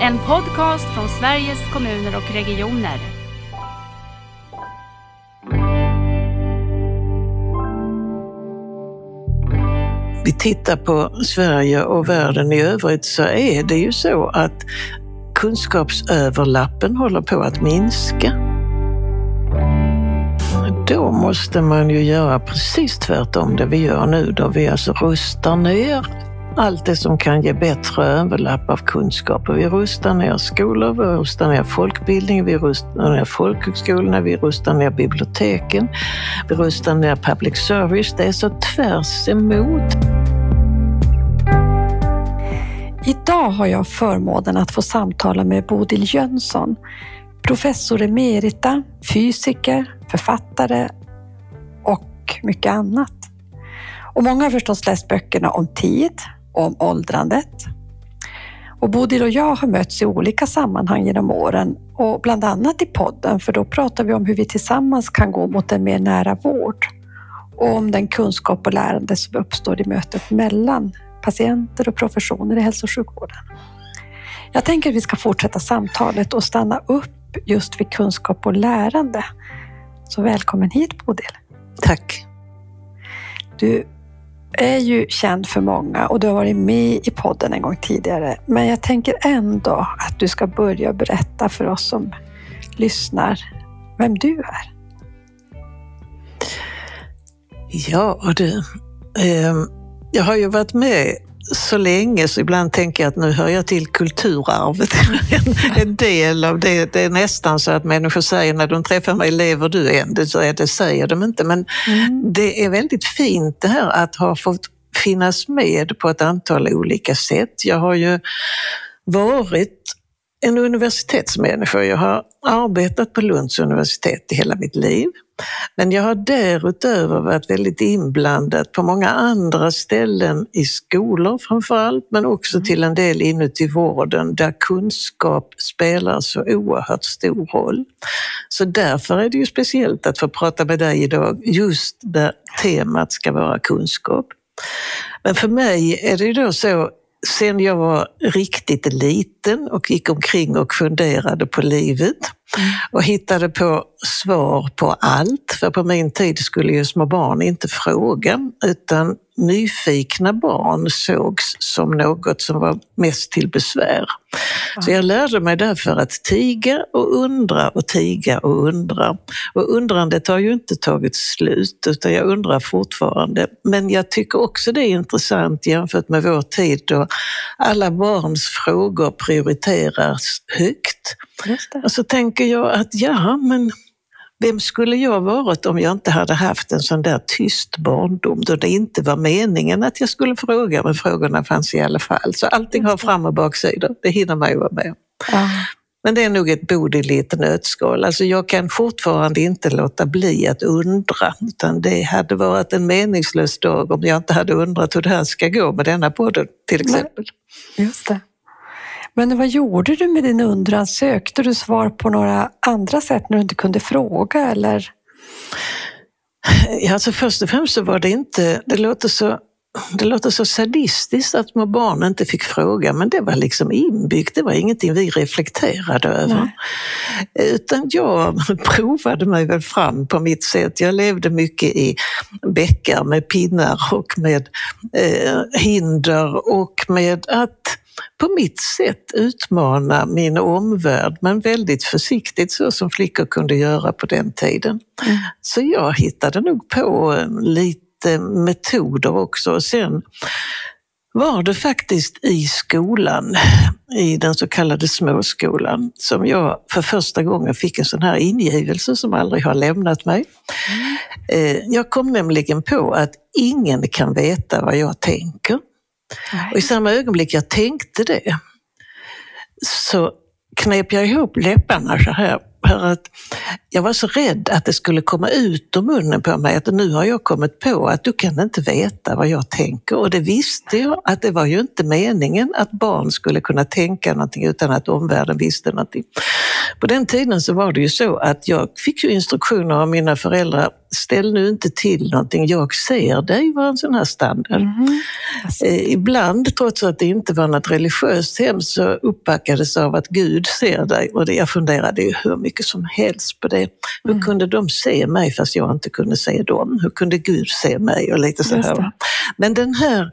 En podcast från Sveriges kommuner och regioner. vi tittar på Sverige och världen i övrigt så är det ju så att kunskapsöverlappen håller på att minska. Då måste man ju göra precis tvärtom det vi gör nu, då vi alltså rustar ner allt det som kan ge bättre överlapp av kunskaper. Vi rustar ner skolor, vi rustar ner folkbildning, vi rustar ner folkhögskolorna, vi rustar ner biblioteken, vi rustar ner public service. Det är så tvärs emot. Idag har jag förmånen att få samtala med Bodil Jönsson, professor emerita, fysiker, författare och mycket annat. Och många har förstås läst böckerna om tid, om åldrandet. Och Bodil och jag har mötts i olika sammanhang genom åren och bland annat i podden, för då pratar vi om hur vi tillsammans kan gå mot en mer nära vård och om den kunskap och lärande som uppstår i mötet mellan patienter och professioner i hälso och sjukvården. Jag tänker att vi ska fortsätta samtalet och stanna upp just vid kunskap och lärande. Så välkommen hit Bodil. Tack. Du är ju känd för många och du har varit med i podden en gång tidigare. Men jag tänker ändå att du ska börja berätta för oss som lyssnar vem du är. Ja du, eh, jag har ju varit med så länge så ibland tänker jag att nu hör jag till kulturarvet. en, en del av det. Det är nästan så att människor säger när de träffar mig, lever du än? Det, det säger de inte, men mm. det är väldigt fint det här att ha fått finnas med på ett antal olika sätt. Jag har ju varit en universitetsmänniska. Jag har arbetat på Lunds universitet i hela mitt liv. Men jag har därutöver varit väldigt inblandad på många andra ställen i skolor framför allt, men också mm. till en del inuti vården där kunskap spelar så oerhört stor roll. Så därför är det ju speciellt att få prata med dig idag just där temat ska vara kunskap. Men för mig är det ju då så sen jag var riktigt liten och gick omkring och funderade på livet mm. och hittade på svar på allt. För på min tid skulle ju små barn inte fråga utan nyfikna barn sågs som något som var mest till besvär. Så jag lärde mig därför att tiga och undra och tiga och undra. Och undrandet har ju inte tagit slut, utan jag undrar fortfarande. Men jag tycker också det är intressant jämfört med vår tid då alla barns frågor prioriteras högt. Och så tänker jag att ja, men vem skulle jag varit om jag inte hade haft en sån där tyst barndom då det inte var meningen att jag skulle fråga, men frågorna fanns i alla fall. Så allting har fram och baksidor, det hinner man ju vara med ja. Men det är nog ett Bodil i ett nötskal. Alltså jag kan fortfarande inte låta bli att undra, utan det hade varit en meningslös dag om jag inte hade undrat hur det här ska gå med denna podden till exempel. Nej, just det. Men vad gjorde du med din undran? Sökte du svar på några andra sätt när du inte kunde fråga eller? Ja, alltså först och främst så var det inte, det låter så det låter så sadistiskt att små barn inte fick fråga, men det var liksom inbyggt. Det var ingenting vi reflekterade över. Nej. Utan jag provade mig väl fram på mitt sätt. Jag levde mycket i bäckar med pinnar och med eh, hinder och med att på mitt sätt utmana min omvärld, men väldigt försiktigt så som flickor kunde göra på den tiden. Mm. Så jag hittade nog på lite metoder också. Sen var det faktiskt i skolan, i den så kallade småskolan, som jag för första gången fick en sån här ingivelse som aldrig har lämnat mig. Mm. Jag kom nämligen på att ingen kan veta vad jag tänker. Nej. Och i samma ögonblick jag tänkte det så knep jag ihop läpparna så här. För att jag var så rädd att det skulle komma ut ur munnen på mig att nu har jag kommit på att du kan inte veta vad jag tänker. Och det visste jag att det var ju inte meningen att barn skulle kunna tänka någonting utan att omvärlden visste någonting. På den tiden så var det ju så att jag fick ju instruktioner av mina föräldrar ställ nu inte till någonting, jag ser dig, var en sån här standard. Mhm. Eh, ibland, trots att det inte var något religiöst hem, så uppbackades av att Gud ser dig. Och det, jag funderade ju hur mycket som helst på det. Hur Mm. kunde de se mig fast jag inte kunde se dem? Hur kunde Gud se mig? Och lite så här. Men den här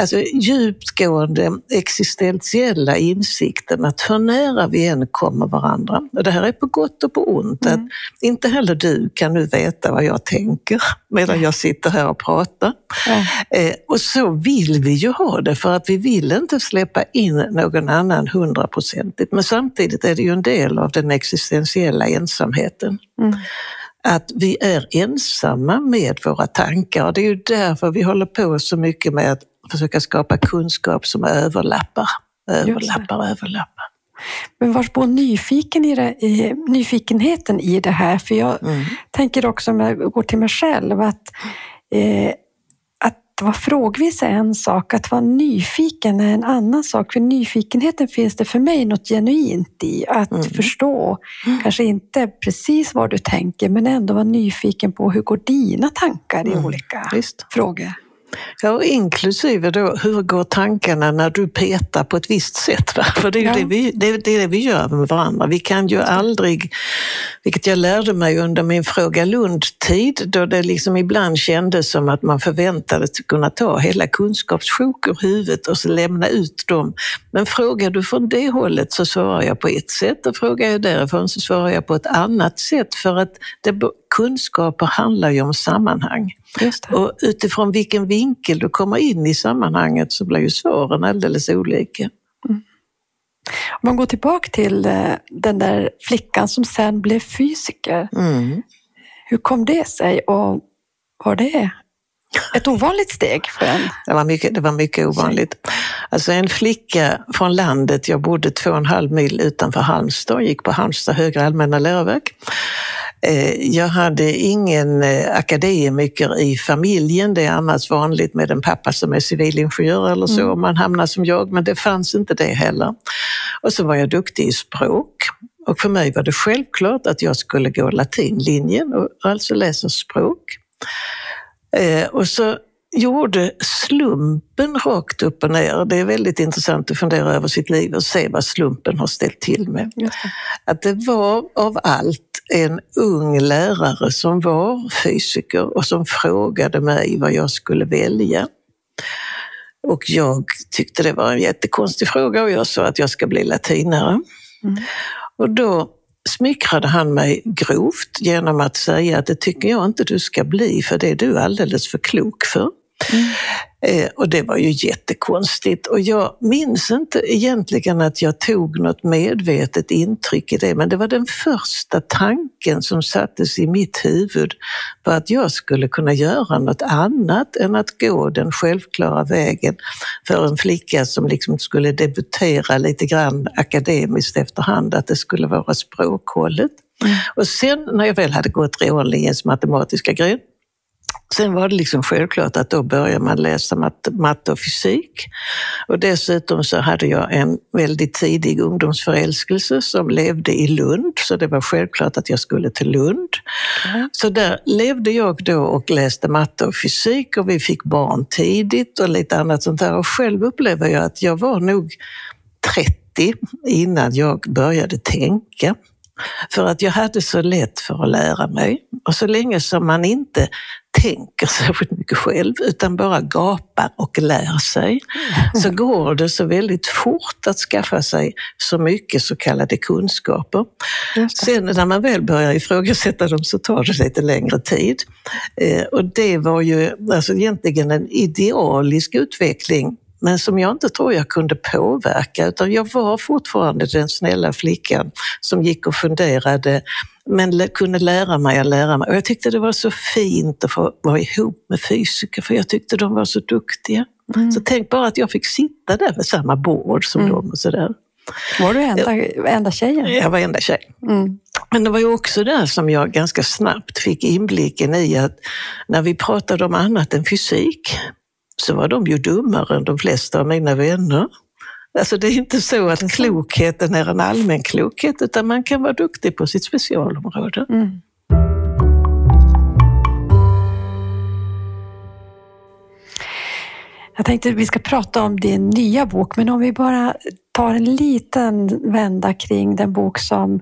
alltså, djupgående existentiella insikten att hur nära vi än kommer varandra, och det här är på gott och på ont, Mm. inte heller du kan nu veta vad jag tänker medan jag sitter här och pratar. Ja. Eh, och så vill vi ju ha det för att vi vill inte släppa in någon annan hundraprocentigt. Men samtidigt är det ju en del av den existentiella ensamheten. Mm. Att vi är ensamma med våra tankar det är ju därför vi håller på så mycket med att försöka skapa kunskap som överlappar, överlappar, överlappar. Men var bor nyfiken i det, i, nyfikenheten i det här? För jag Mm. tänker också om jag går till mig själv att, eh, att vara frågvis är en sak, att vara nyfiken är en annan sak. För nyfikenheten finns det för mig något genuint i. Att Mm. förstå, kanske inte precis vad du tänker, men ändå vara nyfiken på hur går dina tankar i Mm. olika Visst. frågor. Ja, inklusive då, hur går tankarna när du petar på ett visst sätt? Va? För det är Ja. det, vi, det är det vi gör med varandra. Vi kan ju aldrig, vilket jag lärde mig under min Fråga Lund-tid, då det liksom ibland kändes som att man förväntades kunna ta hela kunskapssjok ur huvudet och så lämna ut dem. Men frågar du från det hållet så svarar jag på ett sätt och frågar jag därifrån så svarar jag på ett annat sätt. För att det, kunskaper handlar ju om sammanhang. Och utifrån vilken vinkel du kommer in i sammanhanget så blir ju svaren alldeles olika. Om man går tillbaka till eh, den där flickan som sen blev fysiker. Mm. Hur kom det sig och var det ett ovanligt steg för en? Det, var mycket, det var mycket ovanligt. Alltså en flicka från landet, jag bodde två och en halv mil utanför Halmstad, gick på Halmstad högre allmänna läroverk. Eh, Jag hade ingen eh, akademiker i familjen, det är annars vanligt med en pappa som är civilingenjör eller så, Mm. om man hamnar som jag, men det fanns inte det heller. Och så var jag duktig i språk. Och för mig var det självklart att jag skulle gå latinlinjen och alltså läsa språk. Eh, och så gjorde slumpen rakt upp och ner. Det är väldigt intressant att fundera över sitt liv och se vad slumpen har ställt till med. Att det var av allt en ung lärare som var fysiker och som frågade mig vad jag skulle välja. Och jag tyckte det var en jättekonstig fråga och jag sa att jag ska bli latinare. Mm. Och då smickrade han mig grovt genom att säga att det tycker jag inte du ska bli för det är du alldeles för klok för. Mm. Eh, och det var ju jättekonstigt. Och jag minns inte egentligen att jag tog något medvetet intryck i det, men det var den första tanken som sattes i mitt huvud på att jag skulle kunna göra något annat än att gå den självklara vägen för en flicka som liksom skulle debutera lite grann akademiskt efterhand, att det skulle vara språkhållet. Mm. Och sen när jag väl hade gått rånlinjens matematiska gren, Sen var det liksom självklart att då börjar man läsa mat- matte och fysik. Och dessutom så hade jag en väldigt tidig ungdomsförälskelse som levde i Lund, så det var självklart att jag skulle till Lund. Ja. Så där levde jag då och läste matte och fysik och vi fick barn tidigt och lite annat sånt där. Och själv upplever jag att jag var nog 30 innan jag började tänka. För att jag hade så lätt för att lära mig. Och så länge som man inte tänker särskilt mycket själv utan bara gapar och lär sig så går det så väldigt fort att skaffa sig så mycket så kallade kunskaper. Sen när man väl börjar ifrågasätta dem så tar det lite längre tid. Eh, och det var ju alltså egentligen en idealisk utveckling men som jag inte tror jag kunde påverka utan jag var fortfarande den snälla flickan som gick och funderade men kunde lära mig att lära mig. Och jag tyckte det var så fint att få vara ihop med fysiker för jag tyckte de var så duktiga. Mm. Så tänk bara att jag fick sitta där vid samma bord som Mm. dem och sådär. Var du enda, enda tjejen? Jag var enda tjej. Mm. Men det var ju också där som jag ganska snabbt fick inblicken i att när vi pratade om annat än fysik så var de ju dummare än de flesta av mina vänner. Alltså det är inte så att klokheten är en allmän klokhet, utan man kan vara duktig på sitt specialområde. Mm. Jag tänkte att vi ska prata om din nya bok, men om vi bara tar en liten vända kring den bok som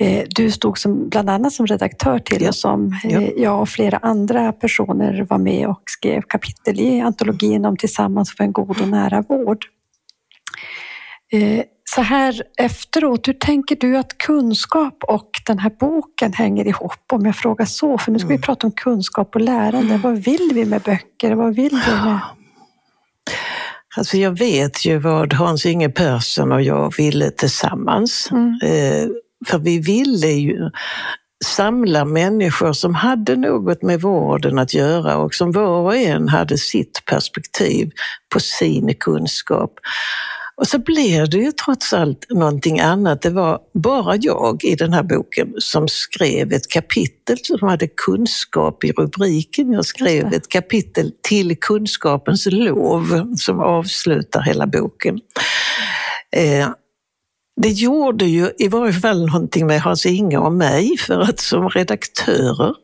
eh, du stod som, bland annat som redaktör till ja. och som eh, ja. jag och flera andra personer var med och skrev kapitel i antologin om Tillsammans för en god och nära vård. Eh, Så här efteråt, hur tänker du att kunskap och den här boken hänger ihop? Om jag frågar så, för nu ska vi Mm. prata om kunskap och lärande. Vad vill vi med böcker? Vad vill vi med... Alltså jag vet ju vad Hans-Inge Persson och jag ville tillsammans. Mm. Eh, för vi ville ju samla människor som hade något med vården att göra och som var och en hade sitt perspektiv på sin kunskap. Och så blev det ju trots allt någonting annat. Det var bara jag i den här boken som skrev ett kapitel som hade kunskap i rubriken. Jag skrev ett kapitel till kunskapens lov som avslutar hela boken. Eh, det gjorde ju i varje fall någonting med Hans-Inge och mig för att som redaktörer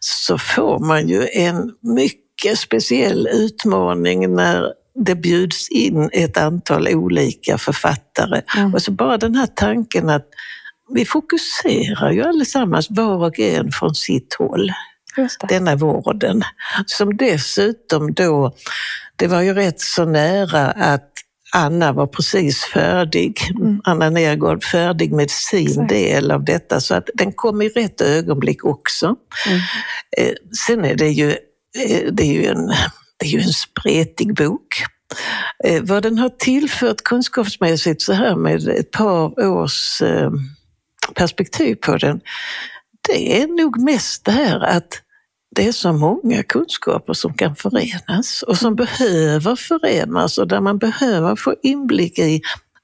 så får man ju en mycket speciell utmaning när det bjuds in ett antal olika författare. Mm. Och så bara den här tanken att vi fokuserar ju allesammans var och en från sitt håll denna vården. Som dessutom då, det var ju rätt så nära att Anna var precis färdig, Mm. Anna Nergård färdig med sin Exakt. del av detta så att den kom i rätt ögonblick också. Mm. Eh, sen är det ju, eh, det är ju, en, det är ju en spretig bok. Eh, vad den har tillfört kunskapsmässigt så här med ett par års eh, perspektiv på den, det är nog mest det här att det är så många kunskaper som kan förenas och som behöver förenas och där man behöver få inblick i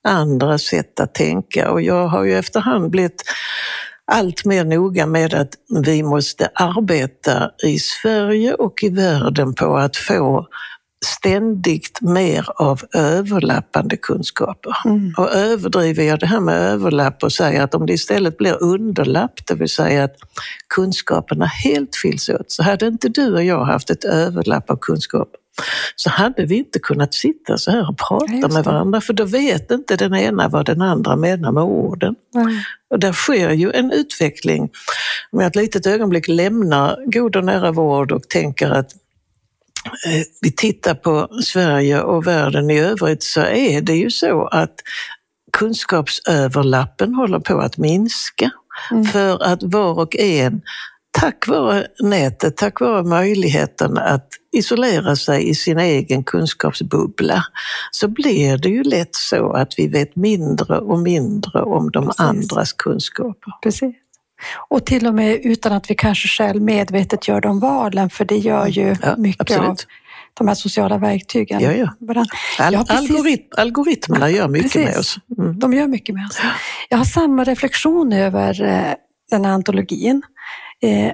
andra sätt att tänka. Och jag har ju efterhand blivit allt mer noga med att vi måste arbeta i Sverige och i världen på att få ständigt mer av överlappande kunskaper. Mm. Och överdriver jag det här med överlapp och säger att om det istället blir underlapp, det vill säga att kunskaperna helt skiljs åt, så hade inte du och jag haft ett överlapp av kunskap så hade vi inte kunnat sitta så här och Ja, prata just med varandra, för då vet inte den ena vad den andra menar med orden. Mm. Och där sker ju en utveckling. Om jag ett litet ögonblick lämnar god och nära vård och tänker att eh, vi tittar på Sverige och världen i övrigt så är det ju så att kunskapsöverlappen håller på att minska. Mm. För att var och en, tack vare nätet, tack vare möjligheten att isolera sig i sin egen kunskapsbubbla, så blir det ju lätt så att vi vet mindre och mindre om de Precis. andras kunskaper. Precis. Och till och med utan att vi kanske själv medvetet gör de valen, för det gör ju. Ja, mycket av absolut. de här sociala verktygen. Ja, ja. Varann- Al- Ja, precis. algorit- algoritmerna gör mycket Precis. med oss. Mm. De gör mycket med oss. Jag har samma reflektion över eh, den här antologin. Eh,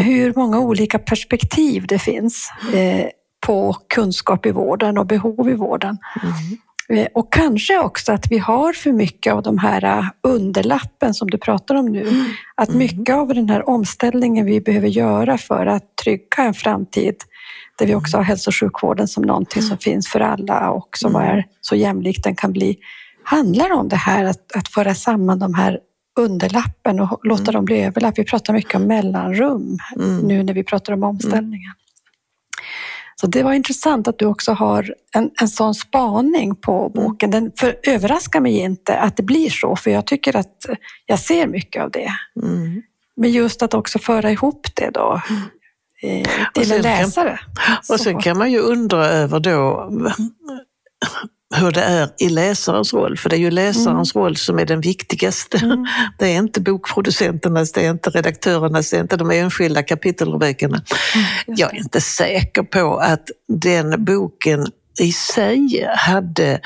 hur många olika perspektiv det finns eh, på kunskap i vården och behov i vården. Mm. Eh, Och kanske också att vi har för mycket av de här underlappen som du pratar om nu. Att Mm. mycket av den här omställningen vi behöver göra för att trygga en framtid där vi också har hälso och sjukvården som någonting som finns för alla och som Mm. är så jämlikt den kan bli, handlar om det här att, att föra samman de här underlappen och låta dem bli överlapp. Vi pratar mycket om mellanrum Mm. nu när vi pratar om omställningen. Så det var intressant att du också har en, en sån spaning på boken. Den för, överraskar mig inte att det blir så, för jag tycker att jag ser mycket av det. Mm. Men just att också föra ihop det då eh, till sen en kan- läsare. Och sen kan man ju undra över då hur det är i läsarens roll, för det är ju läsarens roll som är den viktigaste. Mm. Det är inte bokproducenternas, det är inte redaktörernas, det är inte de enskilda kapitelrubrikerna. Jag är inte säker på att den boken i sig hade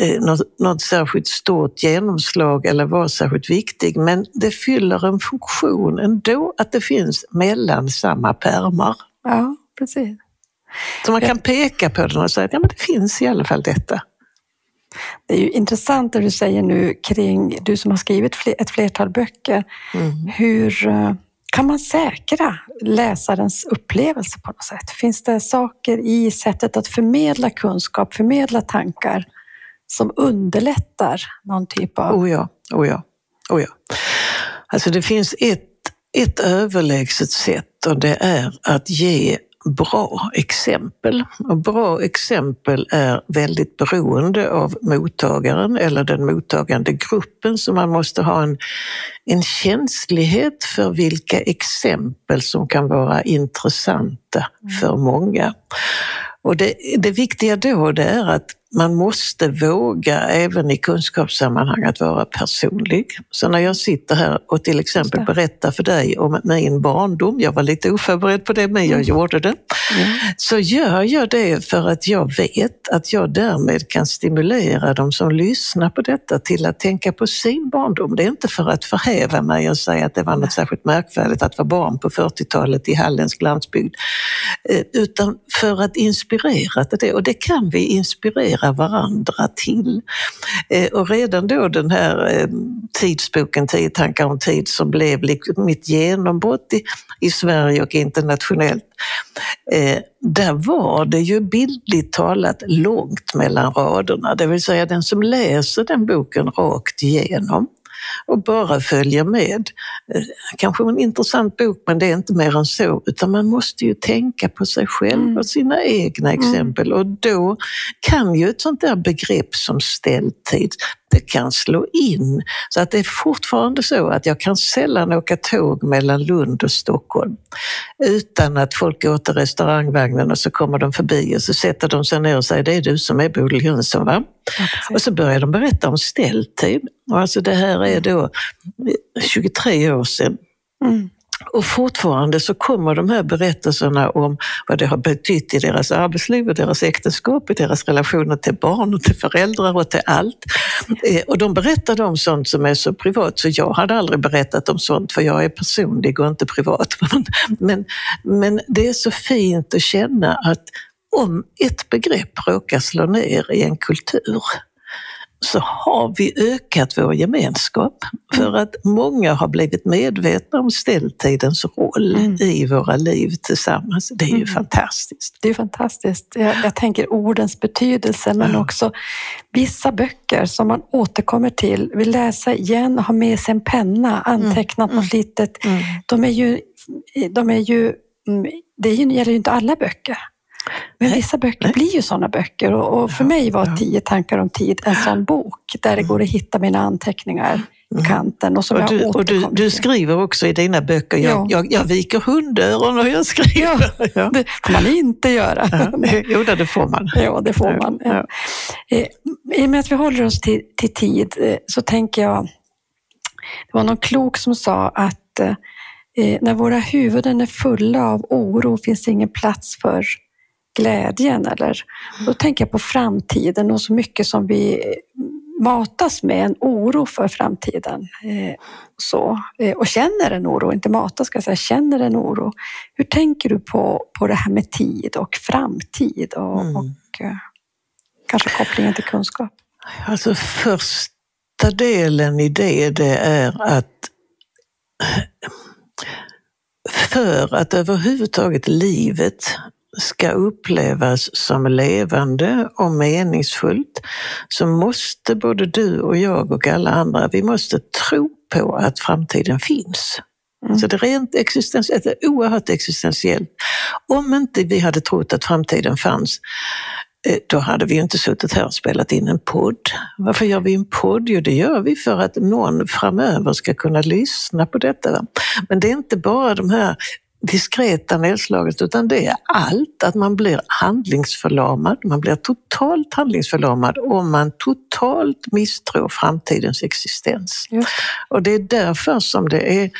eh, något, något särskilt stort genomslag eller var särskilt viktig, men det fyller en funktion ändå att det finns mellan samma pärmar. Ja, precis. Så man kan peka på den och säga att ja, men det finns i alla fall detta. Det är ju intressant det du säger nu kring, du som har skrivit ett flertal böcker, Mm. hur, eh, kan man säkra läsarens upplevelse på något sätt? Finns det saker i sättet att förmedla kunskap, förmedla tankar som underlättar någon typ av... Oh ja, oh ja, oh ja. Alltså det finns ett, ett överlägset sätt och det är att ge bra exempel. Bra exempel är väldigt beroende av mottagaren eller den mottagande gruppen så man måste ha en, en känslighet för vilka exempel som kan vara intressanta för många. Och det, det viktiga då det är att man måste våga även i kunskapssammanhang att vara personlig. Så när jag sitter här och till exempel berättar för dig om min barndom, jag var lite oförberedd på det men jag mm. gjorde det, mm. så gör jag det för att jag vet att jag därmed kan stimulera de som lyssnar på detta till att tänka på sin barndom. Det är inte för att förhäva mig och säga att det var något särskilt märkvärdigt att vara barn på 40-talet i halländsk landsbygd, eh, utan för att inspirera till det. Och det kan vi inspirera inspirera varandra till. Eh, och redan då den här eh, tidsboken Tio tankar om tid som blev mitt genombrott i, i Sverige och internationellt, eh, där var det ju bildligt talat långt mellan raderna. Det vill säga den som läser den boken rakt igenom och bara följer med. Eh, kanske en intressant bok, men det är inte mer än så, utan man måste ju tänka på sig själv mm. och sina egna mm. exempel och då kan ju ett sånt där begrepp som ställtid det kan slå in. Så att det är fortfarande så att jag kan sällan åka tåg mellan Lund och Stockholm utan att folk går till restaurangvagnen och så kommer de förbi och så sätter de sig ner och säger det är du som är Bodil Jönsson va? Ja, och så börjar de berätta om ställtid. Och alltså det här är då 23 år sedan. Mm. Och fortfarande så kommer de här berättelserna om vad det har betytt i deras arbetsliv och deras äktenskap, i deras relationer till barn och till föräldrar och till allt. Eh, och de berättar om sånt som är så privat så jag hade aldrig berättat om sånt för jag är personlig och inte privat. Men, men det är så fint att känna att om ett begrepp råkar slå ner i en kultur så har vi ökat vår gemenskap för mm. att många har blivit medvetna om ställtidens roll mm. i våra liv tillsammans. Det är ju mm. fantastiskt. Det är fantastiskt. Jag, jag, tänker ordens betydelse men ja. också vissa böcker som man återkommer till, vill läsa igen, ha med sig en penna, antecknat mm. något litet. Mm. De är ju, de är ju, mm, det gäller ju inte alla böcker. Men vissa böcker Nej. blir ju sådana böcker och, för mig var Tio tankar om tid en sån bok där det går att hitta mina anteckningar i mm. kanten. Och, som och, du, och du, du, skriver också i dina böcker, jag, ja. jag, jag viker hundöron när jag skriver. Ja, ja. Det får man inte göra. Ja. Jo, det får man. Ja, det får man. Ja. Eh, I och med att vi håller oss till, till tid eh, så tänker jag, det var någon klok som sa att eh, när våra huvuden är fulla av oro finns det ingen plats för glädjen. Eller, då tänker jag på framtiden och så mycket som vi matas med en oro för framtiden. Eh, så, eh, och känner en oro, inte matas ska jag säga, känner en oro. Hur tänker du på, på det här med tid och framtid och, mm. och eh, kanske kopplingen till kunskap? Alltså första delen i det, det är att för att överhuvudtaget livet ska upplevas som levande och meningsfullt så måste både du och jag och alla andra, vi måste tro på att framtiden finns. Mm. Så det är rent existentiellt, det är oerhört existentiellt. Om inte vi hade trott att framtiden fanns, eh, då hade vi inte suttit här och spelat in en podd. Varför gör vi en podd? Jo, det gör vi för att någon framöver ska kunna lyssna på detta. Men det är inte bara de här diskreta nedslaget utan det är allt, att man blir handlingsförlamad. Man blir totalt handlingsförlamad om man totalt misstror framtidens existens. Ja. Och det är därför som det är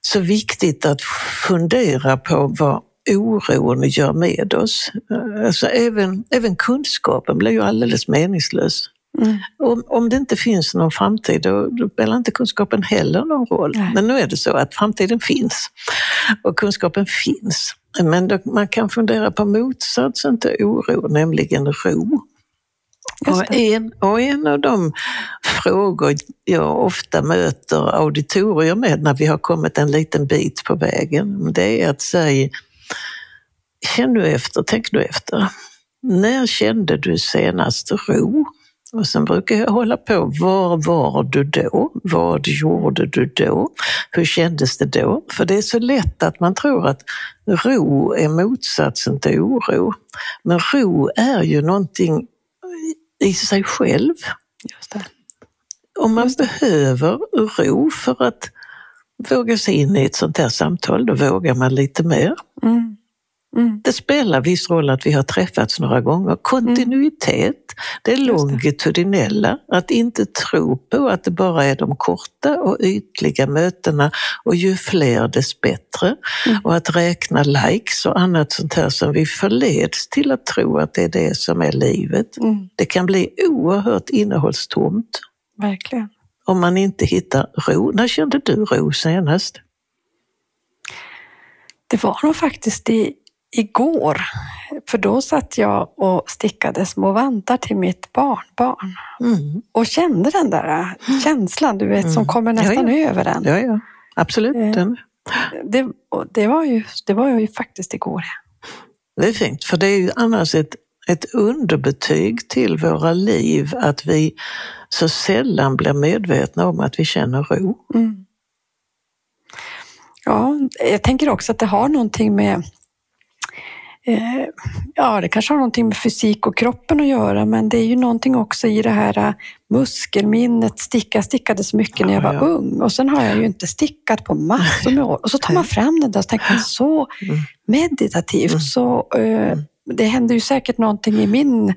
så viktigt att fundera på vad oron gör med oss. Alltså även, även kunskapen blir ju alldeles meningslös Mm. Om, om det inte finns någon framtid, då, då spelar inte kunskapen heller någon roll. Nej. Men nu är det så att framtiden finns och kunskapen finns. Men då, man kan fundera på motsatsen till oro, nämligen ro. Och en, och en av de frågor jag ofta möter auditorier med när vi har kommit en liten bit på vägen. Det är att säga, känn nu efter, tänk nu efter. När kände du senast ro? Och sen brukar jag hålla på, var var du då? Vad gjorde du då? Hur kändes det då? För det är så lätt att man tror att ro är motsatsen till oro. Men ro är ju någonting i sig själv. Just det. Om man behöver ro för att våga sig in i ett sånt här samtal, då vågar man lite mer. Mm. Mm. Det spelar viss roll att vi har träffats några gånger. Kontinuitet, det är longitudinella. Att inte tro på att det bara är de korta och ytliga mötena och ju fler dess bättre. Mm. Och att räkna likes och annat sånt här som vi förleds till att tro att det är det som är livet. Mm. Det kan bli oerhört innehållstomt Verkligen. om man inte hittar ro. När kände du ro senast? Det var nog faktiskt i, igår. För då satt jag och stickade små vantar till mitt barnbarn. Mm. Och kände den där äh, känslan, du vet, som Mm. kommer Ja, nästan ja. över en. Ja, ja, absolut. Eh. Det, det, var ju, det var ju faktiskt igår. Det är fint, för det är ju annars ett, ett underbetyg till våra liv att vi så sällan blir medvetna om att vi känner ro. Mm. Ja, jag tänker också att det har någonting med Ja, det kanske har någonting med fysik och kroppen att göra, men det är ju någonting också i det här eh, muskelminnet. Sticka, stickade så mycket när jag Ja, var ja. ung och sen har jag ju inte stickat på massor med år. Och så tar man fram den där och tänker man så Mm. meditativt. Mm. Så, eh, det händer ju säkert någonting i min,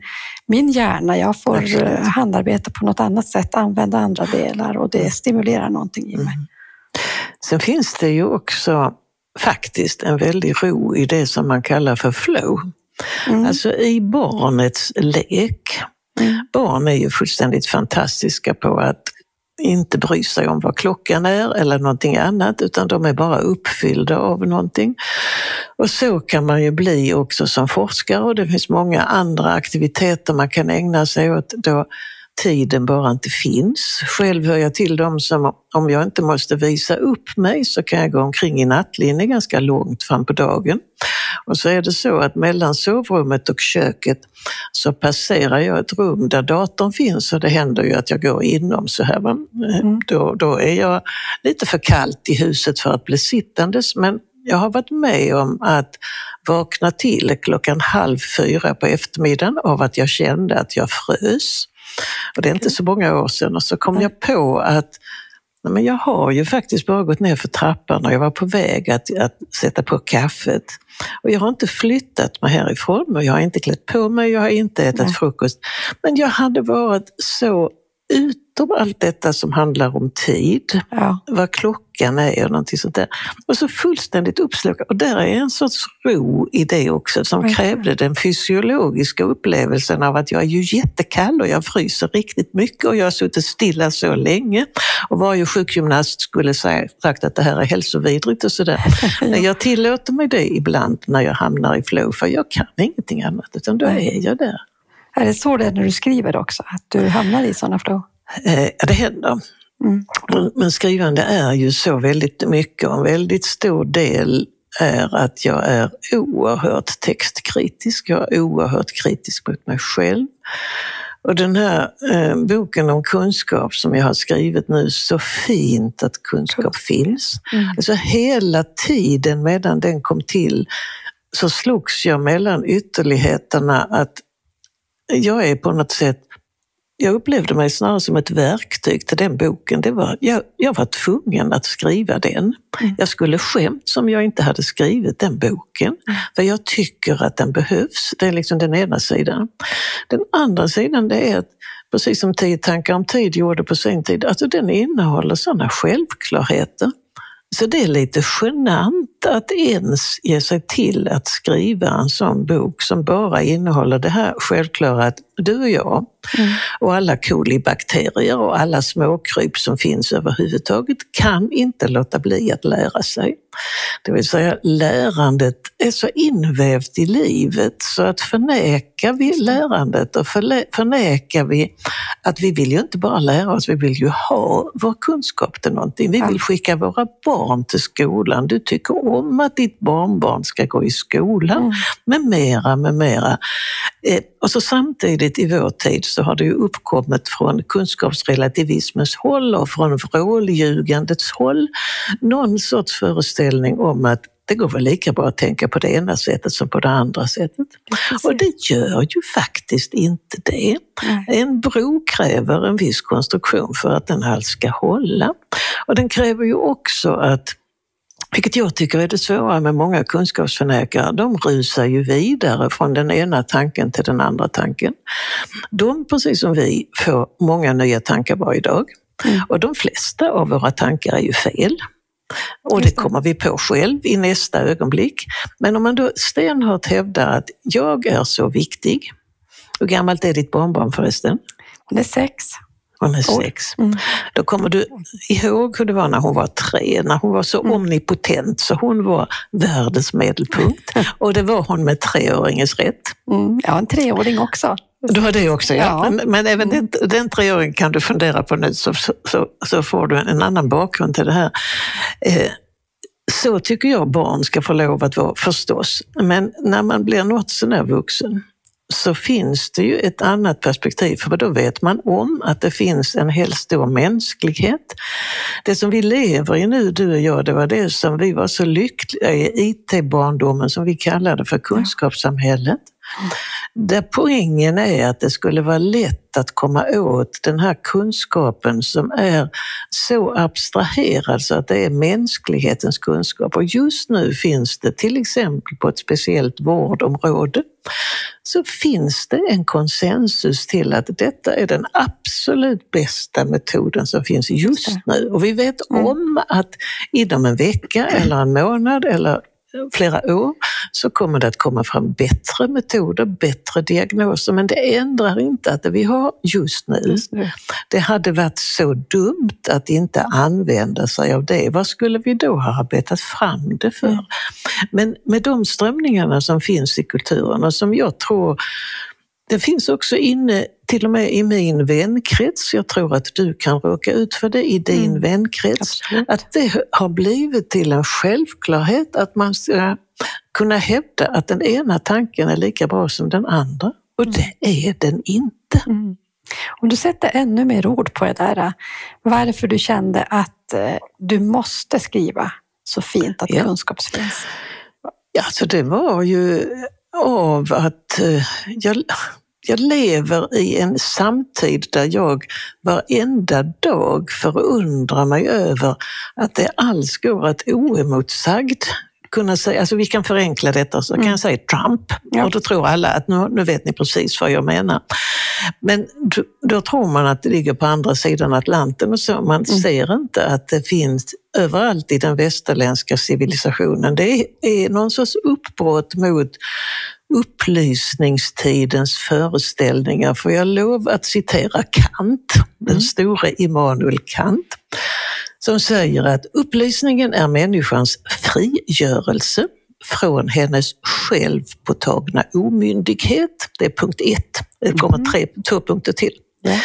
min hjärna. Jag får Absolut. eh, handarbeta på något annat sätt, använda andra delar och det stimulerar någonting i mig. Mm. Sen finns det ju också faktiskt en väldig ro i det som man kallar för flow. Mm. Alltså i barnets lek. Mm. Barn är ju fullständigt fantastiska på att inte bry sig om vad klockan är eller någonting annat, utan de är bara uppfyllda av någonting. Och så kan man ju bli också som forskare och det finns många andra aktiviteter man kan ägna sig åt då tiden bara inte finns. Själv hör jag till dem som, om jag inte måste visa upp mig, så kan jag gå omkring i nattlinne ganska långt fram på dagen. Och så är det så att mellan sovrummet och köket så passerar jag ett rum där datorn finns och det händer ju att jag går inom så här. Va? Mm. Då, då är jag lite för kallt i huset för att bli sittandes men jag har varit med om att vakna till klockan halv fyra på eftermiddagen av att jag kände att jag frös. Och det är inte så många år sedan och så kom jag på att nej, men jag har ju faktiskt bara gått ner för trappan och jag var på väg att, att sätta på kaffet. Och jag har inte flyttat mig härifrån och jag har inte klätt på mig, jag har inte ätit Nej. frukost. Men jag hade varit så utom allt detta som handlar om tid, Ja. vad klockan är och någonting sånt där. Och så fullständigt uppslukad. Och där är en sorts ro i det också som krävde den fysiologiska upplevelsen av att jag är ju jättekall och jag fryser riktigt mycket och jag har suttit stilla så länge. Och varje sjukgymnast skulle säga, sagt att det här är hälsovidrigt och sådär. Men jag tillåter mig det ibland när jag hamnar i flow för jag kan ingenting annat utan då är jag där. Är det så det är när du skriver också? Att du hamnar i sådana flow? Eh, det händer. Mm. Men- Men skrivande är ju så väldigt mycket och en väldigt stor del är att jag är oerhört textkritisk. Jag är oerhört kritisk mot mig själv. Och den här eh, boken om kunskap som jag har skrivit nu, så fint att kunskap finns. Mm. Alltså hela tiden medan den kom till så slogs jag mellan ytterligheterna att jag är på något sätt jag upplevde mig snarare som ett verktyg till den boken. Det var, jag, jag var tvungen att skriva den. Mm. Jag skulle skämt som jag inte hade skrivit den boken. För jag tycker att den behövs. Det är liksom den ena sidan. Den andra sidan det är att, precis som Tio tankar om tid gjorde på sin tid, alltså den innehåller sådana självklarheter. Så det är lite genant att ens ge sig till att skriva en sån bok som bara innehåller det här självklara att du och jag mm. och alla kolibakterier och alla småkryp som finns överhuvudtaget kan inte låta bli att lära sig. Det vill säga lärandet är så invävt i livet så att förnekar vi lärandet och förnekar vi att vi vill ju inte bara lära oss, vi vill ju ha vår kunskap till någonting. Vi vill skicka våra barn till skolan. Du tycker om att ditt barnbarn ska gå i skolan, mm. med mera, med mera. Eh, och så samtidigt i vår tid så har det ju uppkommit från kunskapsrelativismens håll och från vrålljugandets håll någon sorts föreställning om att det går väl lika bra att tänka på det ena sättet som på det andra sättet. Och det gör ju faktiskt inte det. En bro kräver en viss konstruktion för att den alls ska hålla. Och den kräver ju också att vilket jag tycker är det svåra med många kunskapsförnekare. De rusar ju vidare från den ena tanken till den andra tanken. De, precis som vi, får många nya tankar varje dag. Mm. Och de flesta av våra tankar är ju fel. Och det kommer vi på själv i nästa ögonblick. Men om man då stenhårt hävdar att jag är så viktig. Hur gammalt är ditt barnbarn förresten? Hon är sex. Hon är sex. Mm. Då kommer du ihåg hur det var när hon var tre, när hon var så mm. omnipotent så hon var världens medelpunkt. Och det var hon med treåringens rätt. Mm. Ja, en treåring också. Du har det också, ja. ja. Men, men, även mm. den, den treåringen kan du fundera på nu så, så, så får du en annan bakgrund till det här. Eh, så tycker jag barn ska få lov att vara förstås. Men när man blir något sånär vuxen så finns det ju ett annat perspektiv, för då vet man om att det finns en helst stor mänsklighet. Det som vi lever i nu, du och jag, det var det som vi var så lyckliga i IT-barndomen, som vi kallade för kunskapssamhället. Där poängen är att det skulle vara lätt att komma åt den här kunskapen som är så abstraherad så att det är mänsklighetens kunskap. Och just nu finns det till exempel på ett speciellt vårdområde så finns det en konsensus till att detta är den absolut bästa metoden som finns just nu. Och vi vet mm. om att inom en vecka eller en månad eller flera år så kommer det att komma fram bättre metoder, bättre diagnoser, men det ändrar inte att det vi har just nu, det hade varit så dumt att inte använda sig av det. Vad skulle vi då ha arbetat fram det för? Men med de strömningarna som finns i kulturen och som jag tror det finns också inne, till och med i min vänkrets, jag tror att du kan råka ut för det i din mm. vänkrets, Absolut. att det har blivit till en självklarhet att man ska kunna hävda att den ena tanken är lika bra som den andra. Och mm. det är den inte. Mm. Om du sätter ännu mer ord på det där, varför du kände att eh, du måste skriva så fint att ja. kunskap finns? Ja, alltså det var ju av att eh, jag, jag lever i en samtid där jag varenda dag förundrar mig över att det alls går att oemotsagd kunna säga, alltså vi kan förenkla detta så kan mm. jag säga Trump ja. och då tror alla att nu, nu vet ni precis vad jag menar. Men då, då tror man att det ligger på andra sidan Atlanten och så. Man mm. ser inte att det finns överallt i den västerländska civilisationen. Det är, är någon sorts uppbrott mot upplysningstidens föreställningar. Får jag lov att citera Kant, den mm. store Immanuel Kant, som säger att upplysningen är människans frigörelse från hennes självpåtagna omyndighet. Det är punkt ett. Det kommer mm. tre, två punkter till. Ja.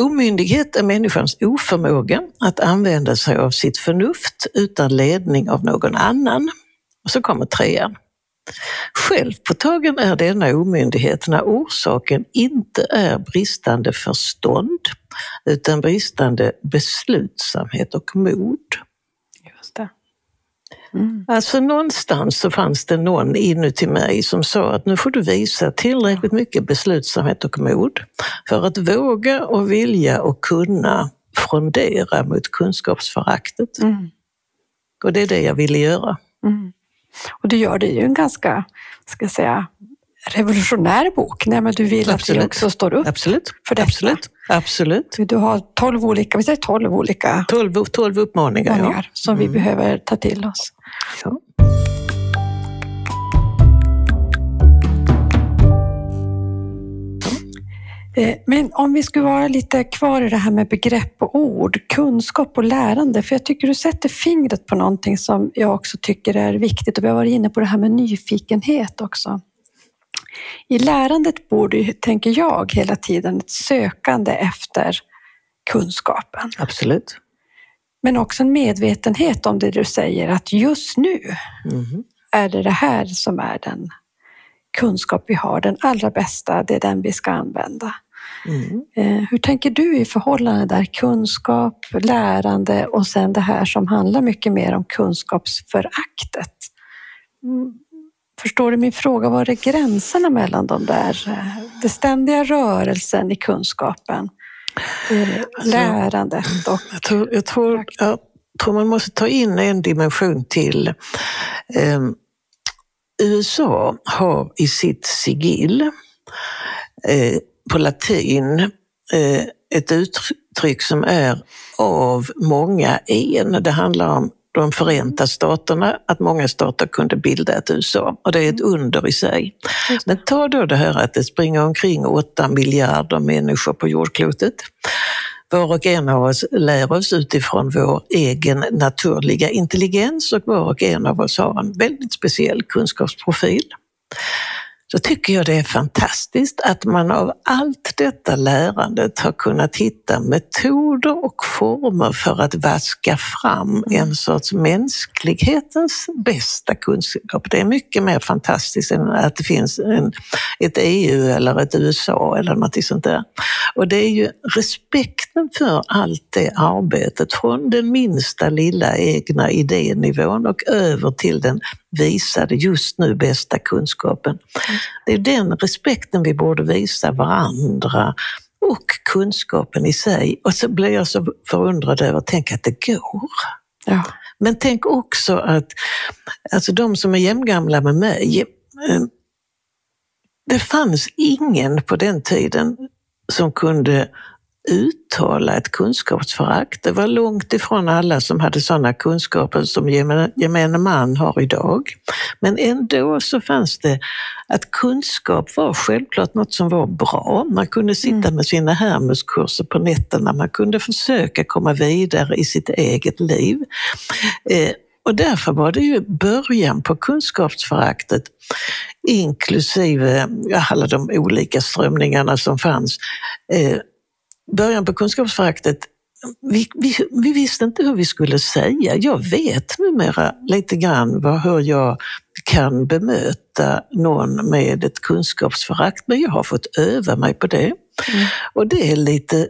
Omyndighet är människans oförmåga att använda sig av sitt förnuft utan ledning av någon annan. Och så kommer trean. Självpåtagen är denna omyndighet när orsaken inte är bristande förstånd utan bristande beslutsamhet och mod. Just det. Mm. Alltså någonstans så fanns det någon inuti mig som sa att nu får du visa tillräckligt mycket beslutsamhet och mod för att våga och vilja och kunna frondera mot kunskapsföraktet. Mm. Och det är det jag ville göra. Mm. Och du gör det ju en ganska, ska jag säga, revolutionär bok. Nej, men du vill Absolut. att vi också står upp Absolut. för detta. Absolut. Absolut. Du har tolv olika, visst 12 olika 12, 12 uppmaningar, uppmaningar ja. som mm. vi behöver ta till oss. Ja. Men om vi skulle vara lite kvar i det här med begrepp och ord, kunskap och lärande, för jag tycker du sätter fingret på någonting som jag också tycker är viktigt och vi har varit inne på det här med nyfikenhet också. I lärandet borde, tänker jag, hela tiden ett sökande efter kunskapen. Absolut. Men också en medvetenhet om det du säger, att just nu mm. är det det här som är den kunskap vi har, den allra bästa, det är den vi ska använda. Mm. Eh, hur tänker du i förhållande där kunskap, lärande och sen det här som handlar mycket mer om kunskapsföraktet? Mm. Förstår du min fråga? Var är gränserna mellan de där? Eh, den ständiga rörelsen i kunskapen, alltså, lärandet och... Jag tror, jag, tror, jag tror man måste ta in en dimension till. USA har i sitt sigill eh, på latin eh, ett uttryck som är av många en. Det handlar om de förenta staterna, att många stater kunde bilda ett USA. Och det är ett under i sig. Men ta då det här att det springer omkring åtta miljarder människor på jordklotet. Var och en av oss lär oss utifrån vår egen naturliga intelligens och var och en av oss har en väldigt speciell kunskapsprofil så tycker jag det är fantastiskt att man av allt detta lärandet har kunnat hitta metoder och former för att vaska fram en sorts mänsklighetens bästa kunskap. Det är mycket mer fantastiskt än att det finns en, ett EU eller ett USA eller något sånt där. Och det är ju respekten för allt det arbetet från den minsta lilla egna idénivån och över till den visade just nu bästa kunskapen. Det är den respekten vi borde visa varandra och kunskapen i sig. Och så blir jag så förundrad över att tänka att det går. Ja. Men tänk också att alltså de som är jämngamla med mig, eh, det fanns ingen på den tiden som kunde uttala ett kunskapsförakt. Det var långt ifrån alla som hade sådana kunskaper som gemene man har idag. Men ändå så fanns det att kunskap var självklart något som var bra. Man kunde sitta mm. med sina Hermeskurser på nätterna, man kunde försöka komma vidare i sitt eget liv. Eh, och därför var det ju början på kunskapsföraktet, inklusive alla de olika strömningarna som fanns. Början på kunskapsföraktet, vi, vi, vi, visste inte hur vi skulle säga. Jag vet numera lite grann vad, hur jag kan bemöta någon med ett kunskapsförakt, men jag har fått öva mig på det. Mm. Och det är lite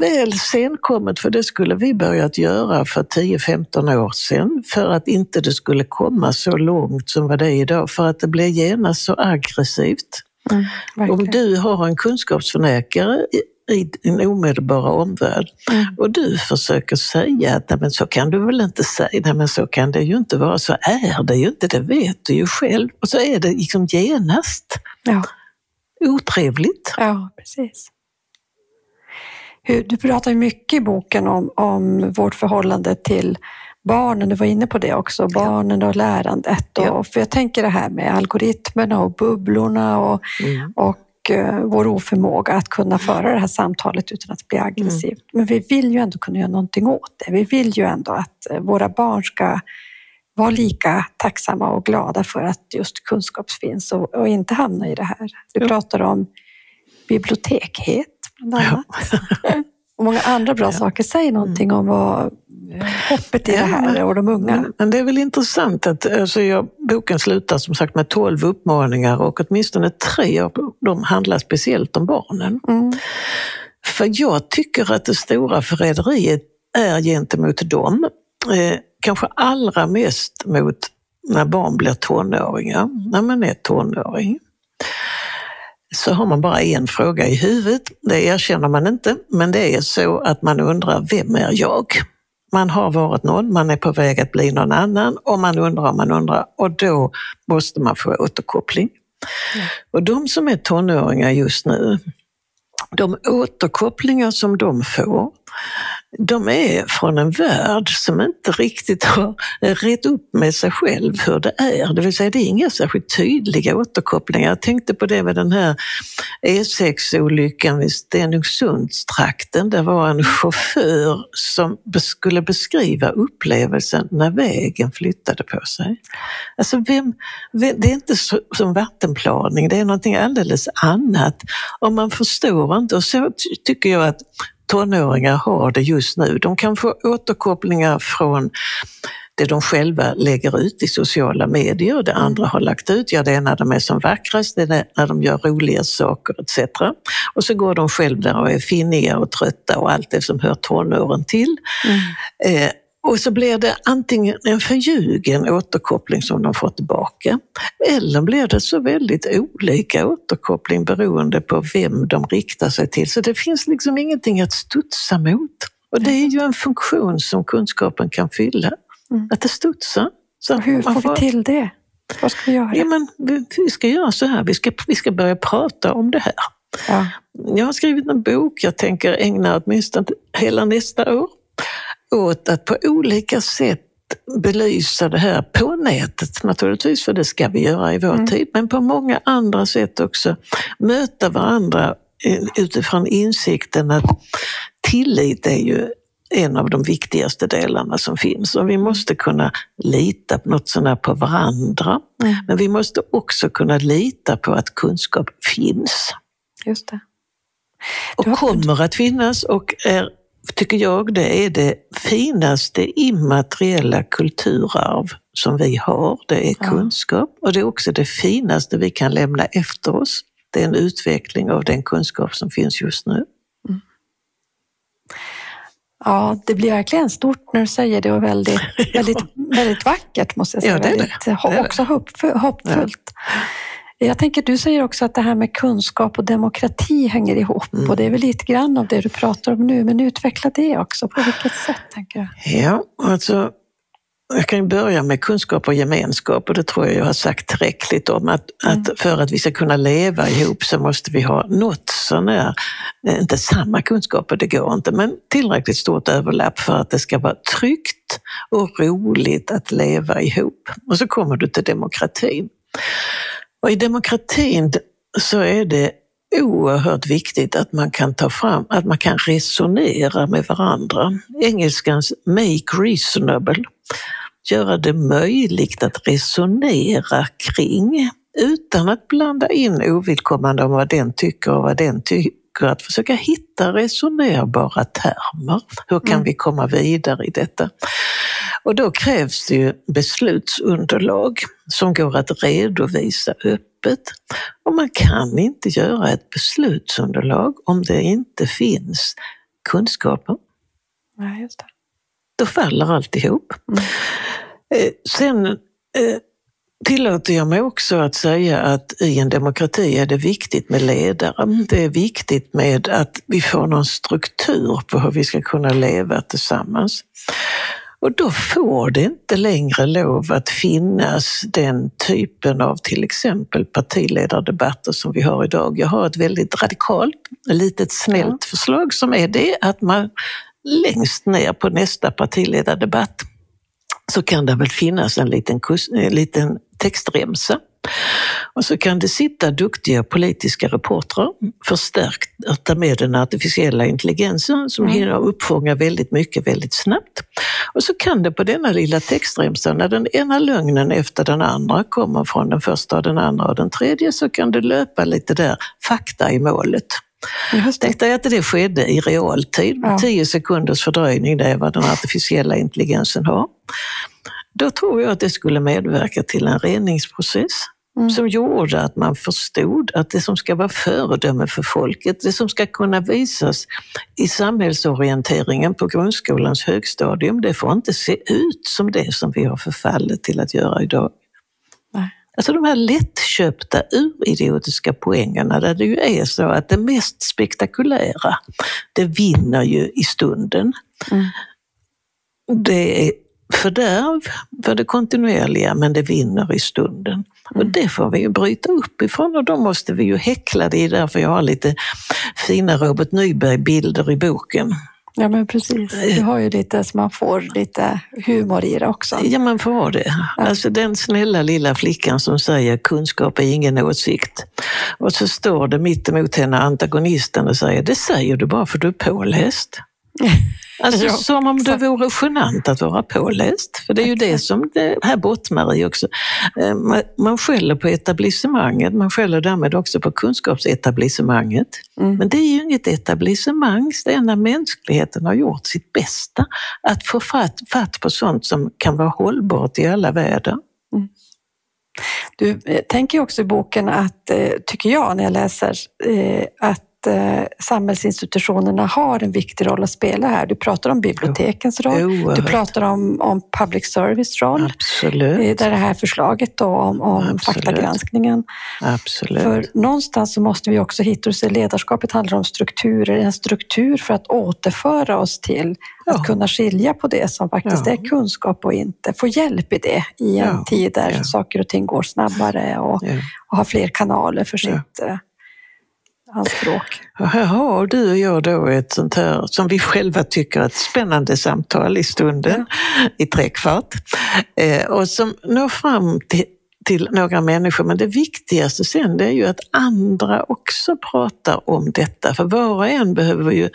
väl senkommet, för det skulle vi börjat göra för 10-15 år sedan, för att inte det skulle komma så långt som vad det är idag, för att det blir genast så aggressivt. Mm, Om du har en kunskapsförnekare i din omedelbara omvärld. Mm. Och du försöker säga att men så kan du väl inte säga, nej men så kan det ju inte vara, så är det ju inte, det vet du ju själv. Och så är det liksom genast ja. otrevligt. Ja, precis. Du pratar mycket i boken om, om vårt förhållande till barnen, du var inne på det också, barnen och lärandet. Och, ja. För jag tänker det här med algoritmerna och bubblorna och, mm. och Eh, vår oförmåga att kunna föra det här samtalet utan att bli aggressivt. Mm. Men vi vill ju ändå kunna göra någonting åt det. Vi vill ju ändå att eh, våra barn ska vara lika tacksamma och glada för att just kunskap finns och, och inte hamna i det här. Du ja. pratar om bibliotekhet bland annat. Ja. och många andra bra ja. saker. Säg någonting mm. om vad hoppet i det här och de unga. Men, men, det är väl intressant att alltså jag, boken slutar som sagt med tolv uppmaningar och åtminstone tre av dem handlar speciellt om barnen. Mm. För jag tycker att det stora förräderiet är gentemot dem. Eh, kanske allra mest mot när barn blir tonåringar, när man är tonåring så har man bara en fråga i huvudet. Det erkänner man inte, men det är så att man undrar, vem är jag? Man har varit någon, man är på väg att bli någon annan och man undrar, man undrar och då måste man få återkoppling. Mm. Och de som är tonåringar just nu, de återkopplingar som de får de är från en värld som inte riktigt har rett upp med sig själv hur det är. Det vill säga, det är inga särskilt tydliga återkopplingar. Jag tänkte på det med den här E6-olyckan vid Stenungsundstrakten. Det var en chaufför som skulle beskriva upplevelsen när vägen flyttade på sig. Alltså vem, vem, det är inte så, som vattenplaning, det är någonting alldeles annat. Och man förstår inte, och så tycker jag att tonåringar har det just nu. De kan få återkopplingar från det de själva lägger ut i sociala medier, det andra har lagt ut. Ja, det är när de är som vackrast, det är när de gör roliga saker etc. Och så går de själva där och är finniga och trötta och allt det som hör tonåren till. Mm. Eh, och så blir det antingen en förljugen återkoppling som de får tillbaka, eller blir det så väldigt olika återkoppling beroende på vem de riktar sig till. Så det finns liksom ingenting att studsa mot. Och det är ju en funktion som kunskapen kan fylla, mm. att det studsar. Så hur får, får vi till det? Vad ska vi göra? Ja, men vi ska göra så här, vi ska, vi ska börja prata om det här. Ja. Jag har skrivit en bok, jag tänker ägna åtminstone hela nästa år åt att på olika sätt belysa det här på nätet naturligtvis, för det ska vi göra i vår mm. tid, men på många andra sätt också möta varandra utifrån insikten att tillit är ju en av de viktigaste delarna som finns och vi måste kunna lita på något sånt på varandra. Mm. Men vi måste också kunna lita på att kunskap finns. Just det. Och kommer att finnas och är tycker jag, det är det finaste immateriella kulturarv som vi har. Det är kunskap och det är också det finaste vi kan lämna efter oss. Det är en utveckling av den kunskap som finns just nu. Mm. Ja, det blir verkligen stort när du säger det och väldigt, väldigt, väldigt vackert måste jag säga. Ja, det är det. Väldigt, det är också hoppfullt. Ja. Jag tänker, du säger också att det här med kunskap och demokrati hänger ihop mm. och det är väl lite grann av det du pratar om nu, men utveckla det också. På vilket sätt tänker du? Ja, alltså jag kan börja med kunskap och gemenskap och det tror jag jag har sagt tillräckligt om att, mm. att för att vi ska kunna leva ihop så måste vi ha något sånär, eh, inte samma kunskaper, det går inte, men tillräckligt stort överlapp för att det ska vara tryggt och roligt att leva ihop. Och så kommer du till demokratin. Och I demokratin så är det oerhört viktigt att man kan ta fram, att man kan resonera med varandra. Engelskans make reasonable, göra det möjligt att resonera kring utan att blanda in ovidkommande om vad den tycker och vad den tycker. Att försöka hitta resonerbara termer. Hur kan mm. vi komma vidare i detta? Och då krävs det ju beslutsunderlag som går att redovisa öppet. Och man kan inte göra ett beslutsunderlag om det inte finns kunskaper. Nej, just det. Då faller alltihop. Mm. Eh, sen eh, tillåter jag mig också att säga att i en demokrati är det viktigt med ledare. Det är viktigt med att vi får någon struktur på hur vi ska kunna leva tillsammans. Och då får det inte längre lov att finnas den typen av till exempel partiledardebatter som vi har idag. Jag har ett väldigt radikalt, litet snällt förslag som är det att man längst ner på nästa partiledardebatt så kan det väl finnas en liten, en liten textremsa och så kan det sitta duktiga politiska reportrar förstärkta med den artificiella intelligensen som mm. hinner uppfånga väldigt mycket väldigt snabbt. Och så kan det på denna lilla textremsa, när den ena lögnen efter den andra kommer från den första, den andra och den tredje, så kan det löpa lite där fakta i målet. Tänk dig att det skedde i realtid, med ja. tio sekunders fördröjning, det är vad den artificiella intelligensen har. Då tror jag att det skulle medverka till en reningsprocess Mm. som gjorde att man förstod att det som ska vara föredöme för folket, det som ska kunna visas i samhällsorienteringen på grundskolans högstadium, det får inte se ut som det som vi har förfallit till att göra idag. Nej. Alltså de här lättköpta uridiotiska poängerna där det ju är så att det mest spektakulära, det vinner ju i stunden. Mm. Det är fördärv för det kontinuerliga, men det vinner i stunden. Mm. Och det får vi ju bryta upp ifrån och då måste vi ju häckla det. därför jag har lite fina Robert Nyberg-bilder i boken. Ja, men precis. Du har ju lite så man får lite humor i det också. Ja, man får det. Ja. Alltså den snälla lilla flickan som säger kunskap är ingen åsikt. Och så står det mitt emot henne antagonisten och säger det säger du bara för du är påläst. Alltså, ja, som om det vore genant att vara påläst. För det är ju det som det här bottnar i också. Eh, man skäller på etablissemanget, man skäller därmed också på kunskapsetablissemanget. Mm. Men det är ju inget etablissemang, det är när mänskligheten har gjort sitt bästa att få fatt, fatt på sånt som kan vara hållbart i alla väder. Mm. Du eh, tänker också i boken att, eh, tycker jag när jag läser, att samhällsinstitutionerna har en viktig roll att spela här. Du pratar om bibliotekens roll, Oerhört. du pratar om, om public service roll. Absolut. Eh, där det här förslaget då om, om faktagranskningen. Absolut. För någonstans så måste vi också hitta oss Ledarskapet handlar om strukturer, en struktur för att återföra oss till ja. att kunna skilja på det som faktiskt ja. är kunskap och inte. Få hjälp i det i en ja. tid där saker och ting går snabbare och, och har fler kanaler för sitt anspråk. Och här har du och jag då ett sånt här, som vi själva tycker är ett spännande samtal i stunden, ja. i trekvart. Eh, och som når fram till, till några människor. Men det viktigaste sen det är ju att andra också pratar om detta. För var och en behöver ju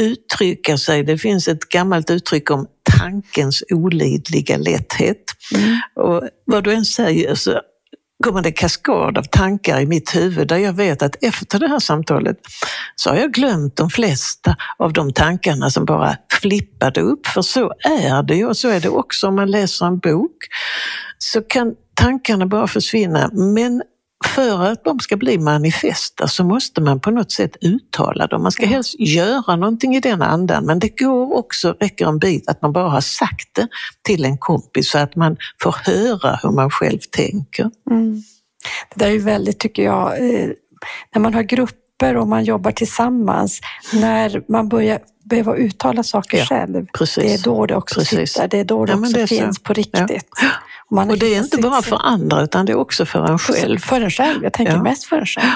uttrycka sig. Det finns ett gammalt uttryck om tankens olidliga lätthet. Mm. Och vad du än säger så kommer kaskad av tankar i mitt huvud där jag vet att efter det här samtalet så har jag glömt de flesta av de tankarna som bara flippade upp. För så är det ju och så är det också om man läser en bok. Så kan tankarna bara försvinna. Men för att de ska bli manifesta så måste man på något sätt uttala dem. Man ska helst göra någonting i den andan men det går också, räcker en bit, att man bara har sagt det till en kompis så att man får höra hur man själv tänker. Mm. Det där är väldigt, tycker jag, eh, när man har grupper och man jobbar tillsammans, när man börjar behöva uttala saker ja, själv, precis. det är då det också precis. sitter, det är då det ja, också det finns så. på riktigt. Ja. Man och det är inte bara för andra utan det är också för en själv. För en själv, jag tänker ja. mest för en själv.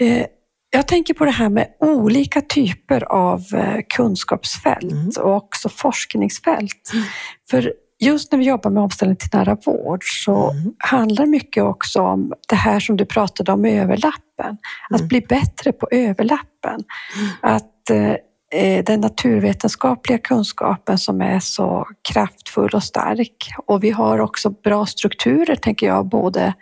Eh, jag tänker på det här med olika typer av eh, kunskapsfält mm. och också forskningsfält. Mm. För just när vi jobbar med omställning till nära vård så mm. handlar mycket också om det här som du pratade om, överlappen. Att mm. bli bättre på överlappen. Mm. Att Eh, den naturvetenskapliga kunskapen som är så kraftfull och stark. Och vi har också bra strukturer, tänker jag, både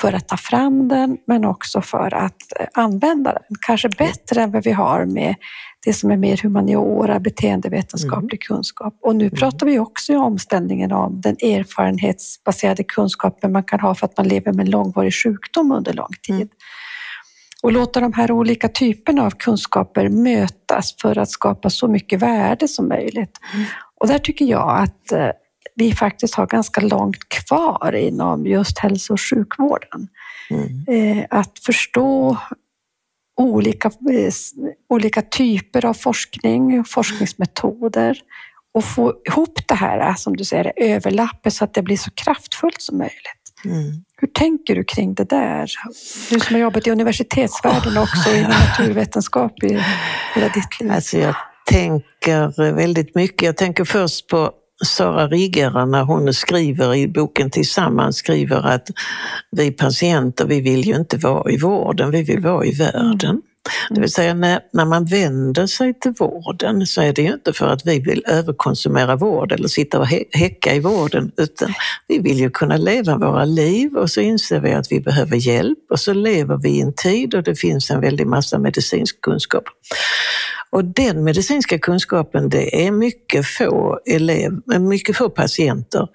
för att ta fram den men också för att eh, använda den. Kanske bättre än vad vi har med det som är mer humaniora, beteendevetenskaplig mm. kunskap. Och nu mm. pratar vi också i omställningen om den erfarenhetsbaserade kunskapen man kan ha för att man lever med långvarig sjukdom under lång tid. Mm och låta de här olika typerna av kunskaper mötas för att skapa så mycket värde som möjligt. Mm. Och där tycker jag att eh, vi faktiskt har ganska långt kvar inom just hälso och sjukvården. Mm. Eh, att förstå olika, eh, olika typer av forskning, forskningsmetoder och få ihop det här, som du säger, överlappet så att det blir så kraftfullt som möjligt. Mm. Hur tänker du kring det där? Du som har jobbat i universitetsvärlden också, i naturvetenskap i hela ditt liv. Alltså jag tänker väldigt mycket. Jag tänker först på Sara Riggera när hon skriver i boken Tillsammans skriver att vi patienter, vi vill ju inte vara i vården, vi vill vara i världen. Det vill säga när, när man vänder sig till vården så är det ju inte för att vi vill överkonsumera vård eller sitta och häcka i vården utan vi vill ju kunna leva våra liv och så inser vi att vi behöver hjälp och så lever vi i en tid och det finns en väldig massa medicinsk kunskap. Och den medicinska kunskapen, det är mycket få, elev, mycket få patienter